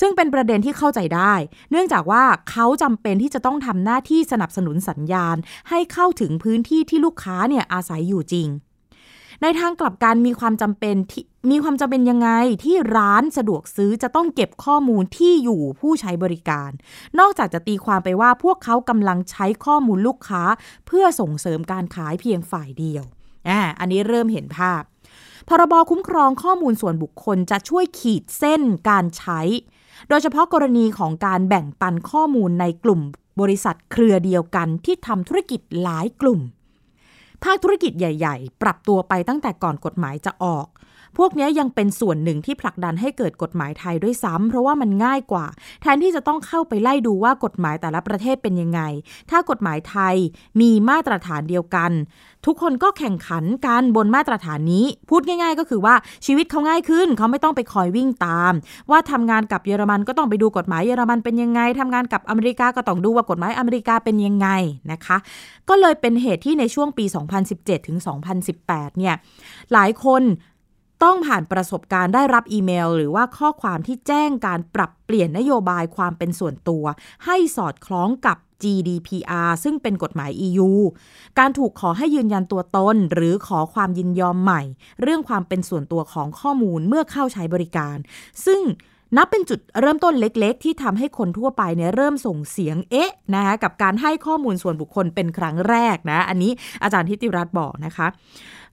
ซึ่งเป็นประเด็นที่เข้าใจได้ เนื่องจากว่าเขาจำเป็นที่จะต้องทำหน้าที่สนับสนุนสัญญาณ ให้เข้าถึงพื้นที่ที่ลูกค้าเนี่ยอาศัยอยู่จริง ในทางกลับกันมีความจำเป็นที่มีความจำเป็นยังไงที่ร้านสะดวกซื้อจะต้องเก็บข้อมูลที่อยู่ผู้ใช้บริการ นอกจากจะตีความไปว่าพวกเขากำลังใช้ข้อมูลลูกค้า เพื่อส่งเสริมการขายเพียงฝ่ายเดียวอ่าอันนี้เริ่มเห็นภาพ พรบคุ้มครองข้อมูลส่วนบุคคลจะช่วยขีดเส้นการใช้ โดยเฉพาะกรณีของการแบ่งปันข้อมูลในกลุ่มบริษัทเครือเดียวกันที่ทำธุรกิจหลายกลุ่ม ภาคธุรกิจใหญ่ ๆ ปรับตัวไปตั้งแต่ก่อนกฎหมายจะออก พวกนี้ยังเป็นส่วนหนึ่งที่ผลักดันให้เกิดกฎหมายไทยด้วยซ้ำเพราะว่ามันง่ายกว่า แทนที่จะต้องเข้าไปไล่ดูว่ากฎหมายแต่ละประเทศเป็นยังไง ถ้ากฎหมายไทยมีมาตรฐานเดียวกัน ทุกคนก็แข่งขันกันบนมาตรฐานนี้ พูดง่าย ๆ ก็คือว่าชีวิตเขาง่ายขึ้น เขาไม่ต้องไปคอยวิ่งตาม ว่าทำงานกับเยอรมันก็ต้องไปดูกฎหมายเยอรมันเป็นยังไงทำงานกับอเมริกาก็ต้องดูว่ากฎหมายอเมริกาเป็นยังไงนะคะ ก็เลยเป็นเหตุที่ในช่วงปี 2017 ถึง 2018 เนี่ย หลายคน ต้องผ่านประสบการณ์ได้รับอีเมล หรือว่าข้อความที่แจ้งการปรับเปลี่ยนนโยบายความเป็นส่วนตัว ให้สอดคล้องกับ GDPR ซึ่งเป็นกฎหมาย EU การถูกขอให้ยืนยันตัวตน หรือขอความยินยอมใหม่ เรื่องความเป็นส่วนตัวของข้อมูลเมื่อเข้าใช้บริการ ซึ่งนับเป็นจุดเริ่มต้นเล็กๆ ที่ทำให้คนทั่วไปเนี่ยเริ่มส่งเสียงเอ๊ะนะคะกับการให้ข้อมูลส่วนบุคคลเป็นครั้งแรกนะ อันนี้อาจารย์ทิติรัตน์บอกนะคะ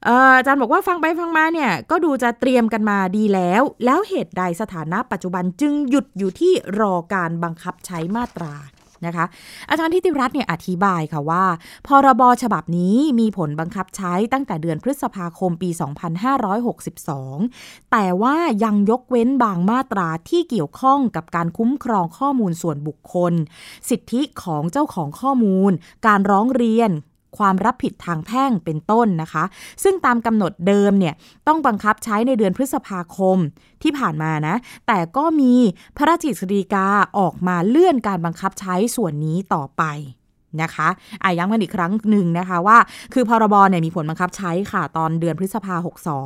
อาจารย์บอกว่าฟังไปฟังมาเนี่ยก็ดูจะเตรียมกันมาดีแล้ว แล้วเหตุใดสถานะปัจจุบันจึงหยุดอยู่ที่รอการบังคับใช้มาตรานะคะอาจารย์ทิติรัตน์เนี่ยอธิบายค่ะว่า พรบฉบับนี้มีผลบังคับใช้ตั้งแต่เดือนพฤษภาคมปี 2562 แต่ว่ายังยกเว้นบางมาตราที่เกี่ยวข้องกับการคุ้มครองข้อมูลส่วนบุคคล สิทธิของเจ้าของข้อมูล การร้องเรียน ความรับผิดทางแพ่งเป็นต้นนะคะ ซึ่งตามกำหนดเดิมเนี่ยต้องบังคับใช้ในเดือนพฤษภาคมที่ผ่านมานะ แต่ก็มีพระราชกิจสีกาออกมาเลื่อนการบังคับใช้ส่วนนี้ต่อไปนะคะอาย้ำกันอีกครั้งหนึ่งนะคะว่า คือพรบเนี่ยมีผลบังคับใช้ค่ะตอนเดือนพฤษภา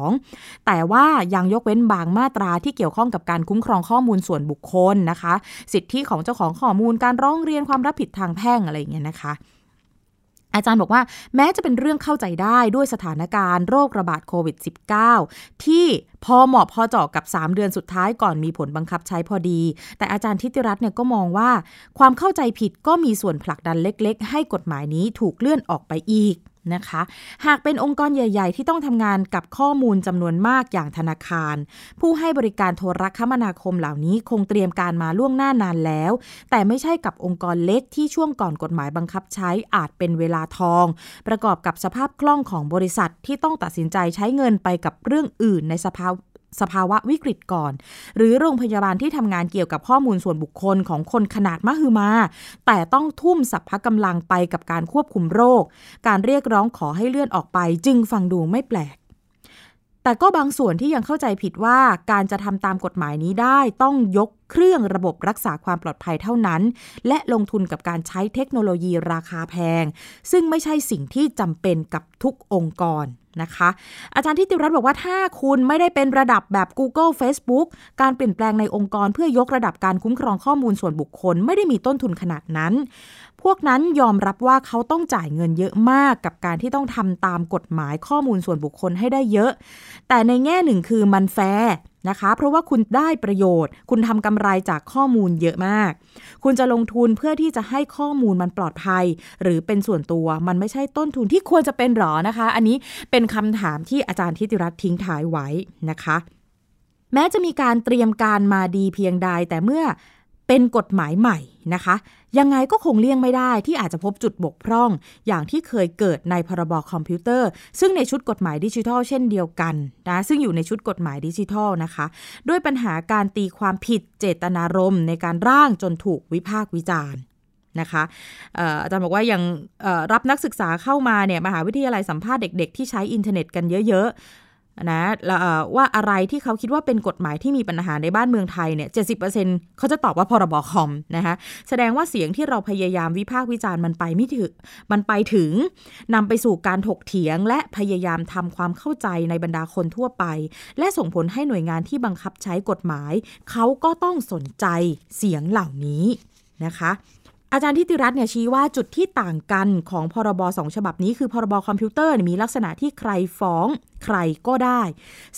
62 แต่ว่ายังยกเว้นบางมาตราที่เกี่ยวข้องกับการคุ้มครองข้อมูลส่วนบุคคลนะคะ สิทธิของเจ้าของข้อมูลการร้องเรียนความรับผิดทางแพ่งอะไรอย่างเงี้ยนะคะ อาจารย์บอกว่าแม้จะเป็นเรื่องเข้าใจได้ด้วยสถานการณ์โรคระบาดโควิด -19 ที่พอเหมาะพอเจาะกับ 3 เดือนสุดท้ายก่อนมีผลบังคับใช้พอดี แต่อาจารย์ทิติรัตน์เนี่ยก็มองว่า ความเข้าใจผิดก็มีส่วนผลักดันเล็ก ๆ ให้กฎหมายนี้ถูกเลื่อนออกไปอีก นะคะ หากเป็นองค์กรใหญ่ ๆ ที่ต้องทำงานกับข้อมูลจำนวนมากอย่างธนาคาร ผู้ให้บริการโทรคมนาคมเหล่านี้คงเตรียมการมาล่วงหน้านานแล้ว แต่ไม่ใช่กับองค์กรเล็กที่ช่วงก่อนกฎหมายบังคับใช้อาจเป็นเวลาทอง ประกอบกับสภาพคล่องของบริษัทที่ต้องตัดสินใจใช้เงินไปกับเรื่องอื่นในสภา สภาวะวิกฤตก่อน หรือโรงพยาบาลที่ทำงานเกี่ยวกับข้อมูลส่วนบุคคลของคนขนาดมหึมา แต่ต้องทุ่มสัพพะกำลังไปกับการควบคุมโรค การเรียกร้องขอให้เลื่อนออกไป จึงฟังดูไม่แปลก แต่ก็บางส่วนที่ยังเข้าใจผิดว่าการจะทำตามกฎหมายนี้ได้ต้องยกเครื่องระบบรักษาความปลอดภัยเท่านั้น และลงทุนกับการใช้เทคโนโลยีราคาแพง ซึ่งไม่ใช่สิ่งที่จำเป็นกับทุกองค์กร นะคะ อาจารย์ทิติรัตน์บอกว่าถ้าคุณไม่ได้เป็นระดับแบบ Google Facebook การเปลี่ยนแปลงในองค์กรเพื่อยกระดับการคุ้มครองข้อมูลส่วนบุคคล ไม่ได้มีต้นทุนขนาดนั้น พวกนั้นยอมรับว่าเขาต้องจ่ายเงินเยอะมากกับการที่ต้องทำตามกฎหมายข้อมูลส่วนบุคคลให้ได้เยอะ แต่ในแง่หนึ่งคือมันแฟร์ นะคะ เพราะว่าคุณได้ประโยชน์ คุณทำกำไรจากข้อมูลเยอะมาก คุณจะลงทุนเพื่อที่จะให้ข้อมูลมันปลอดภัย หรือเป็นส่วนตัวมันไม่ใช่ต้นทุนที่ควรจะเป็นหรอนะคะ อันนี้เป็นคำถามที่อาจารย์ทิติรัตน์ทิ้งท้ายไว้นะคะ แม้จะมีการเตรียมการมาดีเพียงใดแต่เมื่อเป็นกฎหมายใหม่นะคะ ยังไงก็คงเลี่ยงไม่ได้ที่อาจจะพบจุดบกพร่อง อย่างที่เคยเกิดในพรบคอมพิวเตอร์ ซึ่งในชุดกฎหมายดิจิทัลเช่นเดียวกันนะซึ่งอยู่ในชุดกฎหมายดิจิทัลนะคะ ด้วยปัญหาการตีความผิดเจตนารมณ์ในการร่างจนถูกวิพากษ์วิจารณ์นะคะอาจารย์บอกว่ายังรับนักศึกษาเข้ามาเนี่ยมหาวิทยาลัยสัมภาษณ์เด็ก ๆ ที่ใช้อินเทอร์เน็ตกันเยอะ นะว่าอะไรที่เขาคิดว่าเป็นกฎหมายที่มีปัญหาในบ้านเมืองไทยเนี่ยเจ็เขาจะตอบว่าพรบคอมนะคะแสดงว่าเสียงที่เราพยายามวิพากษ์วิจารณ์มันไปไม่ถึงมันไปถึงนำไปสู่การถกเถียง และพยายามทำความเข้าใจในบรรดาคนทั่วไป และส่งผลให้หน่วยงานที่บังคับใช้กฎหมาย เขาก็ต้องสนใจเสียงเหล่านี้นะคะ อาจารย์ทิติรัตน์เนี่ยชี้ว่าจุดที่ต่างกันของพรบสองฉบับนี้คือพรบคอมพิวเตอร์มีลักษณะที่ใครฟ้องใครก็ได้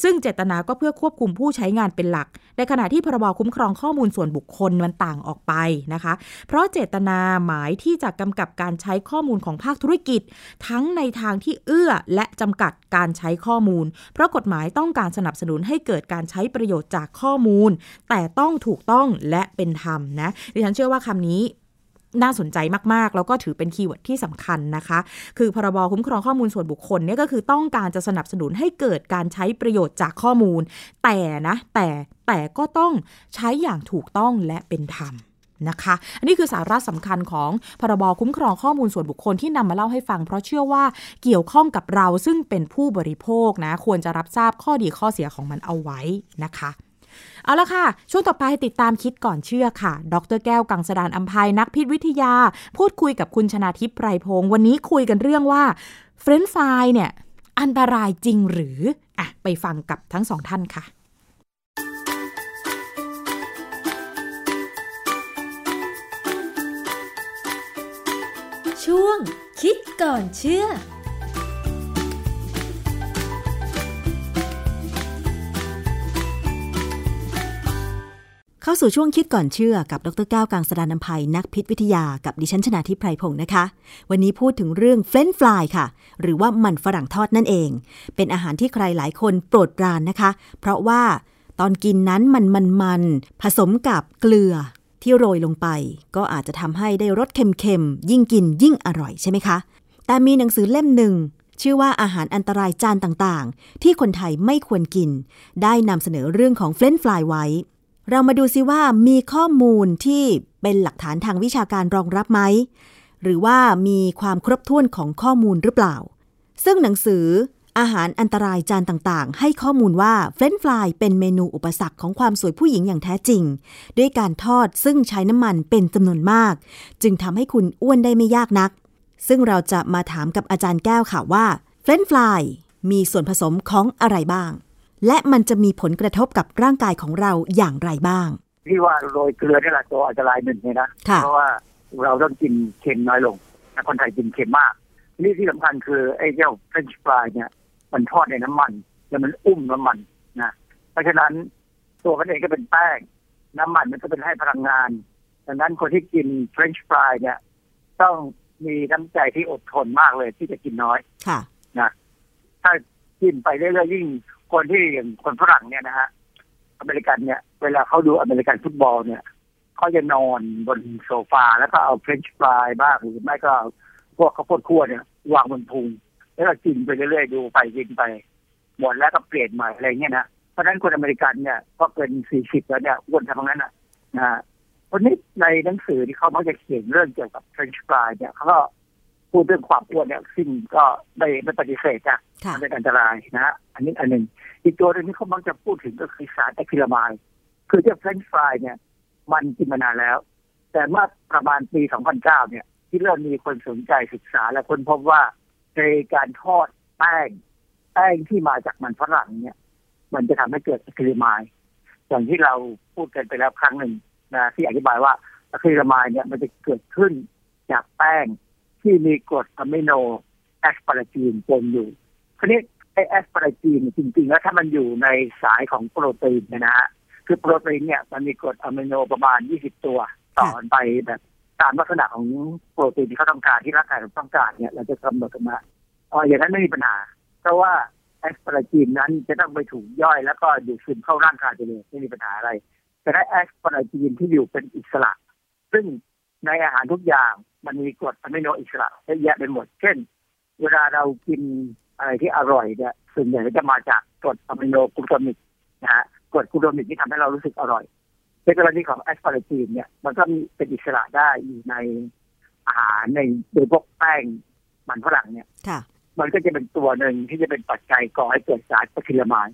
ซึ่งเจตนาก็เพื่อควบคุมผู้ใช้งานเป็นหลัก ในขณะที่พรบคุ้มครองข้อมูลส่วนบุคคลมันต่างออกไปนะคะ เพราะเจตนาหมายที่จะกำกับการใช้ข้อมูลของภาคธุรกิจ ทั้งในทางที่เอื้อและจำกัดการใช้ข้อมูล เพราะกฎหมายต้องการสนับสนุนให้เกิดการใช้ประโยชน์จากข้อมูล แต่ต้องถูกต้องและเป็นธรรมนะดิฉันเชื่อว่าคำนี้ น่าสนใจมากๆ แล้วก็ถือเป็น keyword ที่สำคัญนะคะ คือพรบคุ้มครองข้อมูลส่วนบุคคลเนี่ยก็คือต้องการจะสนับสนุนให้เกิดการใช้ประโยชน์จากข้อมูล แต่นะแต่แต่ก็ต้องใช้อย่างถูกต้องและเป็นธรรมนะคะอันนี้คือสาระสำคัญของพรบคุ้มครองข้อมูลส่วนบุคคลที่นำมาเล่าให้ฟัง เพราะเชื่อว่าเกี่ยวข้องกับเราซึ่งเป็นผู้บริโภคนะ ควรจะรับทราบข้อดีข้อเสียของมันเอาไว้นะคะ เอาละค่ะ ช่วงต่อไปติดตามคิดก่อนเชื่อค่ะ ดรแก้วกังสดานอัมภัยนักพิษวิทยา พูดคุยกับคุณชนาทิพย์ไพรพงศ์วันนี้คุยกันเรื่องว่าเฟรนฟรายเนี่ยอันตรายจริงหรืออะไปฟังกับทั้งสองท่านค่ะ ช่วงคิดก่อนเชื่อ เข้าสู่ช่วงคิดก่อนเชื่อกับดรก้าวกางสดานนภัยนักพิษวิทยากับดิฉันชนาทิพไพรพงศ์นะคะ วันนี้พูดถึงเรื่องเฟรนฟรายค่ะ หรือว่ามันฝรั่งทอดนั่นเอง เป็นอาหารที่ใครหลายคนโปรดปรานนะคะ เพราะว่าตอนกินนั้นมันมันมันผสมกับเกลือที่โรยลงไป ก็อาจจะทำให้ได้รสเค็มๆยิ่งกินยิ่งอร่อยใช่ไหมคะ แต่มีหนังสือเล่มหนึ่งชื่อว่าอาหารอันตรายจานต่างๆ ที่คนไทยไม่ควรกิน ได้นำเสนอเรื่องของเฟรนฟรายไว้ เรามาดูซิว่ามีข้อมูลที่เป็นหลักฐานทางวิชาการรองรับไหม หรือว่ามีความครบถ้วนของข้อมูลหรือเปล่า ซึ่งหนังสืออาหารอันตรายจานต่างๆ ให้ข้อมูลว่าเฟรนช์ฟรายเป็นเมนูอุปสรรคของความสวยผู้หญิงอย่างแท้จริง ด้วยการทอดซึ่งใช้น้ำมันเป็นจำนวนมาก จึงทำให้คุณอ้วนได้ไม่ยากนัก ซึ่งเราจะมาถามกับอาจารย์แก้วค่ะว่าเฟรนช์ฟรายมีส่วนผสมของอะไรบ้าง และมันจะมีผลกระทบกับร่างกายของเราอย่างไรบ้างที่ว่าโรยเกลือนี่แหละตัวอันตรายหนึ่งเลยนะ เพราะว่าเราต้องกินเค็มน้อยลงคนไทยกินเค็มมาก นี่ที่สำคัญคือไอ้เจ้าเฟรนช์ฟรายเนี่ย มันทอดในน้ำมัน แล้วมันอุ้มน้ำมันนะ เพราะฉะนั้นตัวมันเองก็เป็นแป้ง น้ำมันมันก็เป็นให้พลังงาน ดังนั้นคนที่กินเฟรนช์ฟรายเนี่ย ต้องมีน้ำใจที่อดทนมากเลยที่จะกินน้อย ค่ะ นะ ถ้ากินไปเรื่อยๆยิ่ง คนที่อย่างคนฝรั่งเนี่ยนะฮะอเมริกันเนี่ย เวลาเขาดูอเมริกันฟุตบอลเนี่ยเขาจะนอนบนโซฟาแล้วก็เอาเฟรนช์ฟรายบ้างหรือไม่ก็พวกข้าวโพดคั่วเนี่ย วางบนพุงแล้วก็กินไปเรื่อยๆดูไปกินไป หมดแล้วก็เปลี่ยนใหม่อะไรเงี้ยนะเพราะฉะนั้นคนอเมริกันเนี่ยก็เป็นสี่สิบแล้วเนี่ยอ้วนทั้งนั้นนะนะวันนี้ในหนังสือที่เขามักจะเขียนเรื่องเกี่ยวกับเฟรนช์ฟรายเนี่ยเขาก็ พูดเรื่องความอ้วนเนี่ยซึ่งก็ไม่ไม่ปฏิเสธจ้ะมันเป็นอันตรายนะฮะอันนี้อันหนึ่งอีกตัวหนึ่งที่เขามักจะพูดถึงก็คือสารอะคริลามาย คือเจ้าเฟรนช์ฟรายเนี่ย มันกินมานานแล้ว แต่เมื่อประมาณปี 2009 เนี่ย ที่เริ่มมีคนสนใจศึกษาและคนพบว่าในการทอดแป้ง แป้งที่มาจากมันฝรั่งเนี่ย มันจะทำให้เกิดอะคริลามายอย่างที่เราพูดกันไปแล้วครั้งหนึ่งนะที่อธิบายว่าอะคริลามายเนี่ยมันจะเกิดขึ้นจากแป้ง ที่มีกรดอะมิโน asparagine ปนอยู่คราวนี้ไอ้ asparagine จริงๆ แล้วถ้ามันอยู่ในสายของโปรตีนนะฮะคือโปรตีนเนี่ยมันมีกรดอะมิโนประมาณ 20 ตัวต่อไปแบบตามลักษณะของโปรตีนที่เขาต้องการที่ร่างกายเราต้องการเนี่ยเราจะกำหนดออกมาอ๋ออย่างนั้นไม่มีปัญหา เพราะว่า asparagine นั้นจะต้องไปถูกย่อยแล้วก็ดูดซึมเข้าร่างกายไปเลยไม่มีปัญหาอะไร แต่ถ้า asparagine ที่อยู่เป็นอิสระ ซึ่ง ในอาหารทุกอย่างมันมีกรดอะมิโนอิสระเยอะแยะไปหมด เช่น เวลาเรากินอะไรที่อร่อยเนี่ยส่วนใหญ่ก็จะมาจากกรดอะมิโน glutamic นะฮะกรด glutamic ที่ทำให้เรารู้สึกอร่อยในกรณีของ asparagine เนี่ยมันก็มีเป็นอิสระได้อยู่ในอาหารในโดยพวกแป้งมันฝรั่งเนี่ยมันก็จะเป็นตัวหนึ่งที่จะเป็นปัจจัยก่อให้เกิดสาร acrylamide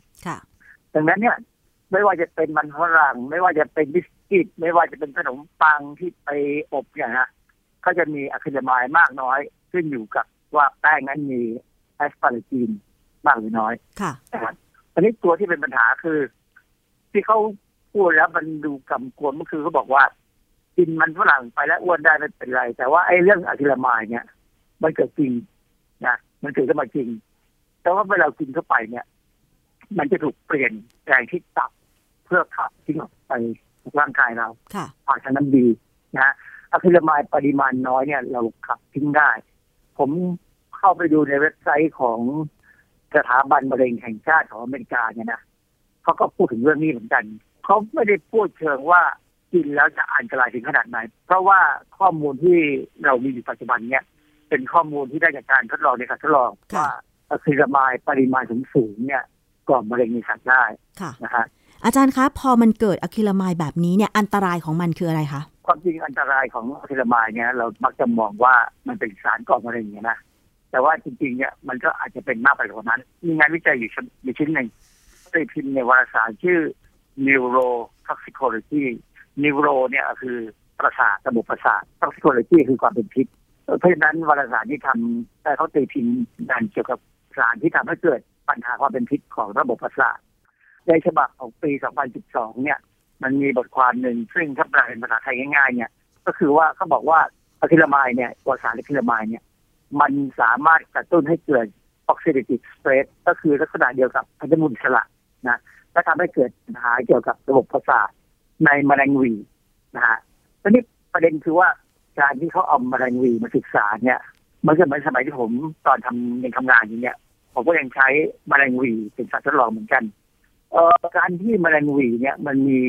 ดังนั้นเนี่ย ไม่ว่าจะเป็นมันฝรั่ง ไม่ว่าจะเป็นบิสกิต ไม่ว่าจะเป็นขนมปังที่ไปอบเนี่ยนะก็จะมี acrylamide มากน้อยขึ้นอยู่กับว่าแป้งนั้นมี asparagine มากหรือน้อย ค่ะอันนี้ตัวที่เป็นปัญหาคือ ที่เขาพูดแล้วมันดูกำกวมก็คือเขาบอกว่า กินมันฝรั่งไปแล้วอ้วนได้ไม่เป็นไร แต่ว่าไอ้เรื่อง acrylamide เนี่ย มันเกิดจริงนะมันเกิดขึ้นมาจริง แต่ว่าเวลากินเข้าไปเนี่ย มันจะถูกเปลี่ยนแปลงที่ตับ เพื่อขับทิ้งออกไปร่างกายเราผ่านทางน้ำดีนะอะคริลามายปริมาณน้อยเนี่ยเราขับทิ้งได้ ผมเข้าไปดูในเว็บไซต์ของสถาบันมะเร็งแห่งชาติของอเมริกาเนี่ยนะเขาก็พูดถึงเรื่องนี้เหมือนกัน เขาไม่ได้พูดเชิงว่ากินแล้วจะอันตรายถึงขนาดไหน เพราะว่าข้อมูลที่เรามีอยู่ปัจจุบันเนี่ย เป็นข้อมูลที่ได้จากการทดลองในการทดลองว่าอะคริลามายปริมาณสูงๆเนี่ยก่อมะเร็งในสัตว์ได้นะคะ อาจารย์คะพอมันเกิดอะคริลามายแบบนี้เนี่ยอันตรายของมันคืออะไรคะความจริงอันตรายของอะคริลามายเนี่ยเรามักจะมองว่ามันเป็นสารก่อมะเร็งเนี่ยนะแต่ว่าจริงๆเนี่ยมันก็อาจจะเป็นมากไปกว่านั้น มีงานวิจัยอยู่อยู่ชิ้นหนึ่งได้พิมพ์ในวารสารชื่อ neurotoxicology neuro เนี่ยคือประสาทระบบประสาท toxicology คือความเป็นพิษเพราะฉะนั้นวารสารที่ทำแต่เขาตีพิมพ์งานเกี่ยวกับสารที่ทำให้เกิดปัญหาความเป็นพิษของระบบประสาท ในฉบับของปี 2012 เนี่ย มันมีบทความหนึ่งซึ่งถ้าแปลเป็นภาษาไทยง่ายๆ เนี่ย ก็คือว่าเขาบอกว่าอะคริลามายเนี่ยตัวสารอะคริลามายเนี่ย มันสามารถกระตุ้นให้เกิดออกซิเดติฟสเตรสก็คือลักษณะเดียวกับพันธมุนสละนะและทำให้เกิดปัญหาเกี่ยวกับระบบประสาทในมะเร็งวีนะฮะทีนี้ประเด็นคือว่าการที่เขาเอามะเร็งวีมาศึกษาเนี่ยมันก็เหมือนสมัยที่ผมตอนทำในทำงานอย่างเงี้ยผมก็ยังใช้มะเร็งวีเป็นสัตว์ทดลองเหมือนกัน เอ่อการที่มะเร็งวีเนี่ยมันมี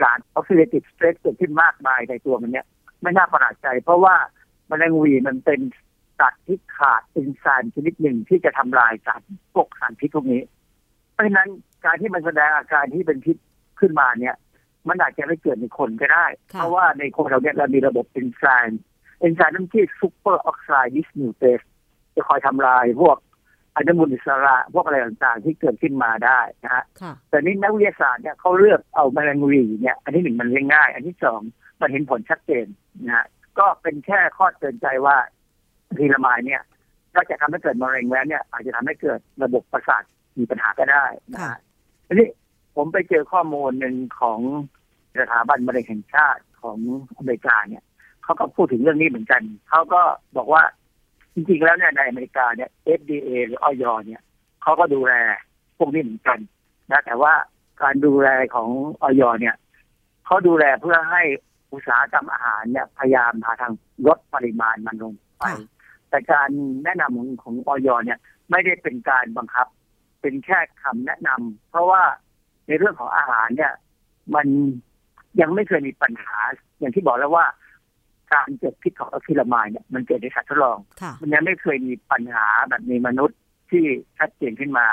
สารออกซิเดติฟสเตรสเกิดขึ้นมากมายในตัวมันเนี่ยไม่น่าประหลาดใจ เพราะว่ามะเร็งวีมันเป็นสัตว์ที่ขาดเอนไซม์ชนิดหนึ่งที่จะทำลายสารพวกสารพิษพวกนี้ เพราะฉะนั้นการที่มันแสดงอาการที่เป็นพิษขึ้นมาเนี่ย มันอาจจะไม่เกิดในคนก็ได้ เพราะว่าในคนเราเนี่ยเรามีระบบเอนไซม์เอนไซม์นั่นที่ superoxide dismutase จะคอยทำลายพวก อนุมูลอิสระพวกอะไรต่างๆ ที่เกิดขึ้นมาได้นะฮะแต่นี้นักวิทยาศาสตร์เนี่ยเขาเลือกเอาแมลงหวี่เนี่ยอันที่หนึ่งมันเลี้ยงง่าย อันที่สองมันเห็นผลชัดเจนนะฮะก็เป็นแค่ข้อเตือนใจว่าทีละมายเนี่ยก็จะทำให้เกิดมะเร็งแล้วเนี่ย อาจจะทำให้เกิดระบบประสาทมีปัญหาก็ได้นะฮะทีนี้ผมไปเจอข้อมูลหนึ่งของสถาบันมะเร็งแห่งชาติของอเมริกาเนี่ยเขาก็พูดถึงเรื่องนี้เหมือนกันเขาก็บอกว่า จริงๆแล้วเนี่ยในอเมริกาเนี่ย FDA หรือออยเนี่ยเขาก็ดูแลพวกนี้เหมือนกันนะแต่ว่าการดูแลของออยเนี่ยเขาดูแลเพื่อให้อุตสาหกรรมอาหารเนี่ยพยายามหาทางลดปริมาณมันลงไป แต่การแนะนำของของออยเนี่ย ไม่ได้เป็นการบังคับ เป็นแค่คำแนะนำเพราะว่าในเรื่องของอาหารเนี่ย มันยังไม่เคยมีปัญหา อย่างที่บอกแล้วว่า การเกิดพิษของอะคริลามายเนี่ยมันเกิดในสัตว์ทดลองมันยังไม่เคยมีปัญหาแบบในมนุษย์ที่ชัดเจนขึ้นมา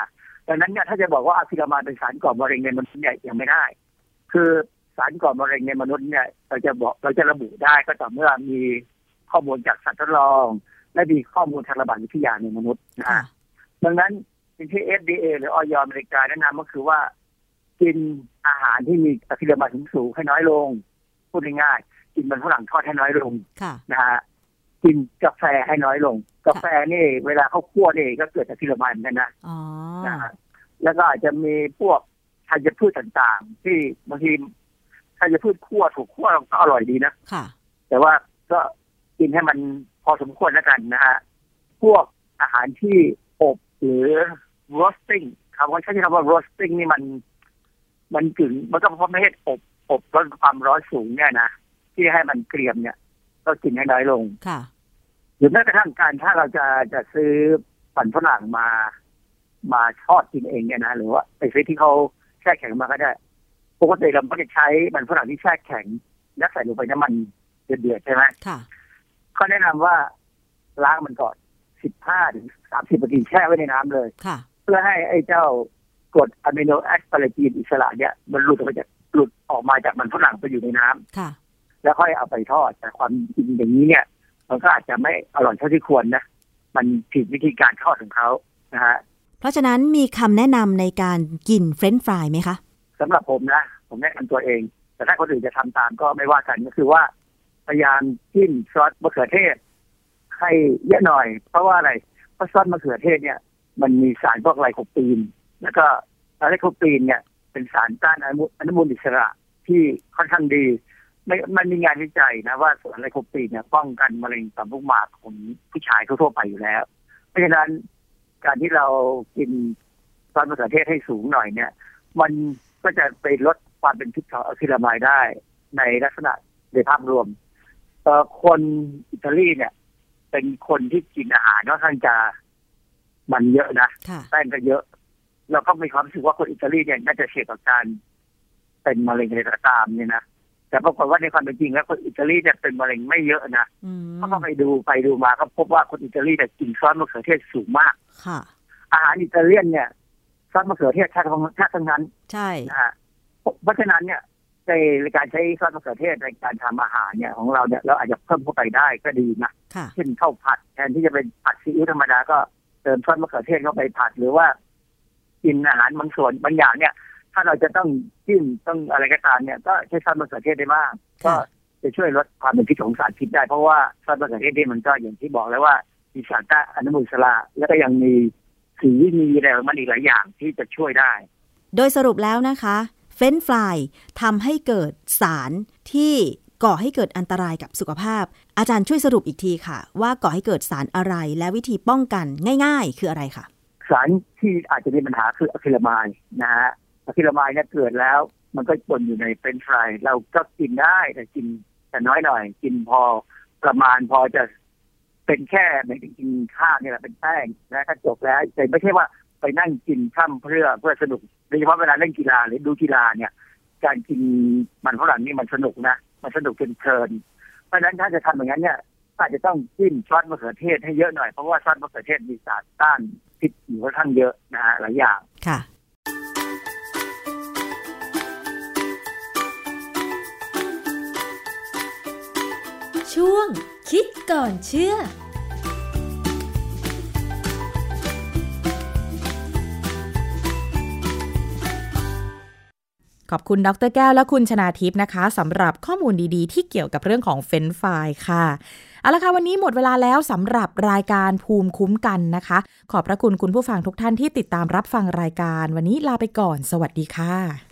ดังนั้นเนี่ยถ้าจะบอกว่าอะคริลามายเป็นสารก่อมะเร็งในมนุษย์เนี่ยยังไม่ได้ คือสารก่อมะเร็งในมนุษย์เนี่ยเราจะบอกเราจะระบุได้ก็ต่อเมื่อมีข้อมูลจากสัตว์ทดลอง และมีข้อมูลทางระบาดวิทยาในมนุษย์นะฮะดังนั้นสิ่งที่ FDA หรือออยอเมริกาแนะนำก็คือว่า กินอาหารที่มีอะคริลามายสูงให้น้อยลงพูดง่าย กินมันฝรั่งทอดให้น้อยลงนะฮะกินกาแฟให้น้อยลง กาแฟนี่เวลาเขาคั่วนี่ก็เกิดจากทีละมันกันนะนะฮะแล้วก็อาจจะมีพวกธัญพืชต่างๆ ที่บางทีธัญพืชคั่วถูกคั่วก็อร่อยดีนะค่ะ แต่ว่าก็กินให้มันพอสมควรแล้วกันนะฮะพวกอาหารที่อบหรือ roasting คำว่าใช้คำว่า roasting นี่มัน มันกึ่งมันก็เพราะไม่ให้อบอบร้อนความร้อนสูงเนี่ยนะ ที่ให้มันเกรียมเนี่ย ก็กินให้น้อยลงค่ะหรือแม้กระทั่งการถ้าเราจะจะซื้อมันฝรั่งมา มาทอดกินเองเนี่ยนะหรือว่าไปซื้อที่เขาแช่แข็งมาก็ได้ปกติเราก็จะใช้มันฝรั่งที่แช่แข็งแล้วใส่ลงไปน้ำมันเดือดๆใช่ไหมค่ะเขาแนะนำว่าล้างมันก่อนสิบห้าถึงสามสิบนาทีแช่ไว้ในน้ำเลยค่ะ เพื่อให้ไอ้เจ้ากรดอะมิโน asparagine อิสระเนี่ย มันหลุดออกมาจากหลุดออกมาจากมันฝรั่งไปอยู่ในน้ำค่ะ แล้วค่อยเอาไปทอด แต่ความจริงอย่างนี้เนี่ย มันก็อาจจะไม่อร่อยเท่าที่ควรนะ มันผิดวิธีการทอดของเขานะฮะเพราะฉะนั้นมีคำแนะนำในการกินเฟรนช์ฟรายไหมคะสำหรับผมนะ ผมแนะนำตัวเอง แต่ถ้าคนอื่นจะทำตามก็ไม่ว่ากันก็คือว่าพยายามจิ้มซอสมะเขือเทศให้เยอะหน่อย เพราะว่าอะไรเพราะซอสมะเขือเทศเนี่ย มันมีสารพวก lycopene แล้วก็ lycopene เนี่ย เป็นสารต้านอนุมูลอิสระที่ค่อนข้างดีไม่มันมีงานวิจัยนะว่าส่วนไลโคปีนเนี่ยป้องกันมะเร็งต่อมลูกหมากของผู้ชายทั่วไปอยู่แล้ว เพราะฉะนั้นการที่เรากินซอสมะเขือเทศให้สูงหน่อยเนี่ย มันก็จะไปลดความเป็นพิษของอะคริลามายได้ ในลักษณะในภาพรวมเอ่อคนอิตาลีเนี่ย เป็นคนที่กินอาหารค่อนข้างจะมันเยอะนะแป้งก็เยอะเราก็มีความรู้สึกว่าคนอิตาลีเนี่ยน่าจะเสี่ยงต่อการเป็นมะเร็งอะไรก็ตามเนี่ยนะ แต่ปรากฏว่าในความเป็นจริงแล้วคนอิตาลีเนี่ยเป็นมะเร็งไม่เยอะนะเพราะเขาไปดูไปดูมาก็พบว่าคนอิตาลีเนี่ยกินซอสมะเขือเทศสูงมากค่ะ อาหารอิตาเลียนเนี่ยซอสมะเขือเทศแค่ทั้งแค่ทั้งนั้น ใช่นะฮะเพราะฉะนั้นเนี่ยในการใช้ซอสมะเขือเทศในการทำอาหารเนี่ยของเราเนี่ยเราอาจจะเพิ่มเข้าไปได้ก็ดีนะค่ะเช่นข้าวผัดแทนที่จะเป็นผัดซีอิ๊วธรรมดาก็เติมซอสมะเขือเทศเข้าไปผัดหรือว่ากินอาหารบางส่วนบางอย่างเนี่ย ถ้าเราจะต้องจิ้มต้องอะไรก็ตามเนี่ยก็ใช้ซอสมะเขือเทศได้บ้างก็จะช่วยลดความเป็นพิษของสารพิษได้เพราะว่าซอสมะเขือเทศนี่มันก็อย่างที่บอกแล้วว่ามีสารต้านอนุมูลอิสระแล้วก็ยังมีสีมีอะไรของมันอีกหลายอย่างที่จะช่วยได้ โดยสรุปแล้วนะคะเฟรนฟรายทำให้เกิดสารที่ก่อให้เกิดอันตรายกับสุขภาพ อาจารย์ช่วยสรุปอีกทีค่ะ ว่าก่อให้เกิดสารอะไรและวิธีป้องกันง่าย ๆ คืออะไรคะสารที่อาจจะมีปัญหาคืออะคริลามายนะฮะ อะคริลามายเนี่ยเกิดแล้ว มันก็ปนอยู่ในเฟรนช์ฟรายเราก็กินได้แต่กินแต่น้อยหน่อย กินพอประมาณพอจะเป็นแค่เหมือนกินข้าวเนี่ยแหละเป็นแป้งนะก็จบแล้วแต่ไม่ใช่ว่าไปนั่งกินข้ามเพื่อเพื่อสนุกโดยเฉพาะเวลาเล่นกีฬาหรือดูกีฬาเนี่ย การกินมันฝรั่งนี่มันสนุกนะมันสนุกจนเพลินเพราะฉะนั้นถ้าจะทำอย่างนั้นเนี่ยอาจจะต้องจิ้มซอสมะเขือเทศให้เยอะหน่อยเพราะว่าซอสมะเขือเทศมีสารต้านพิษอยู่ค่อนข้างเยอะนะฮะหลายอย่างค่ะ ช่วง คิดก่อนเชื่อขอบคุณดรแก้วและคุณชนาทิพย์นะคะสำหรับข้อมูลดีๆ ที่เกี่ยวกับเรื่องของเฟนไฟค่ะเอาละค่ะวันนี้หมดเวลาแล้วสำหรับรายการภูมิคุ้มกันนะคะ ขอบพระคุณคุณผู้ฟังทุกท่านที่ติดตามรับฟังรายการ วันนี้ลาไปก่อน สวัสดีค่ะ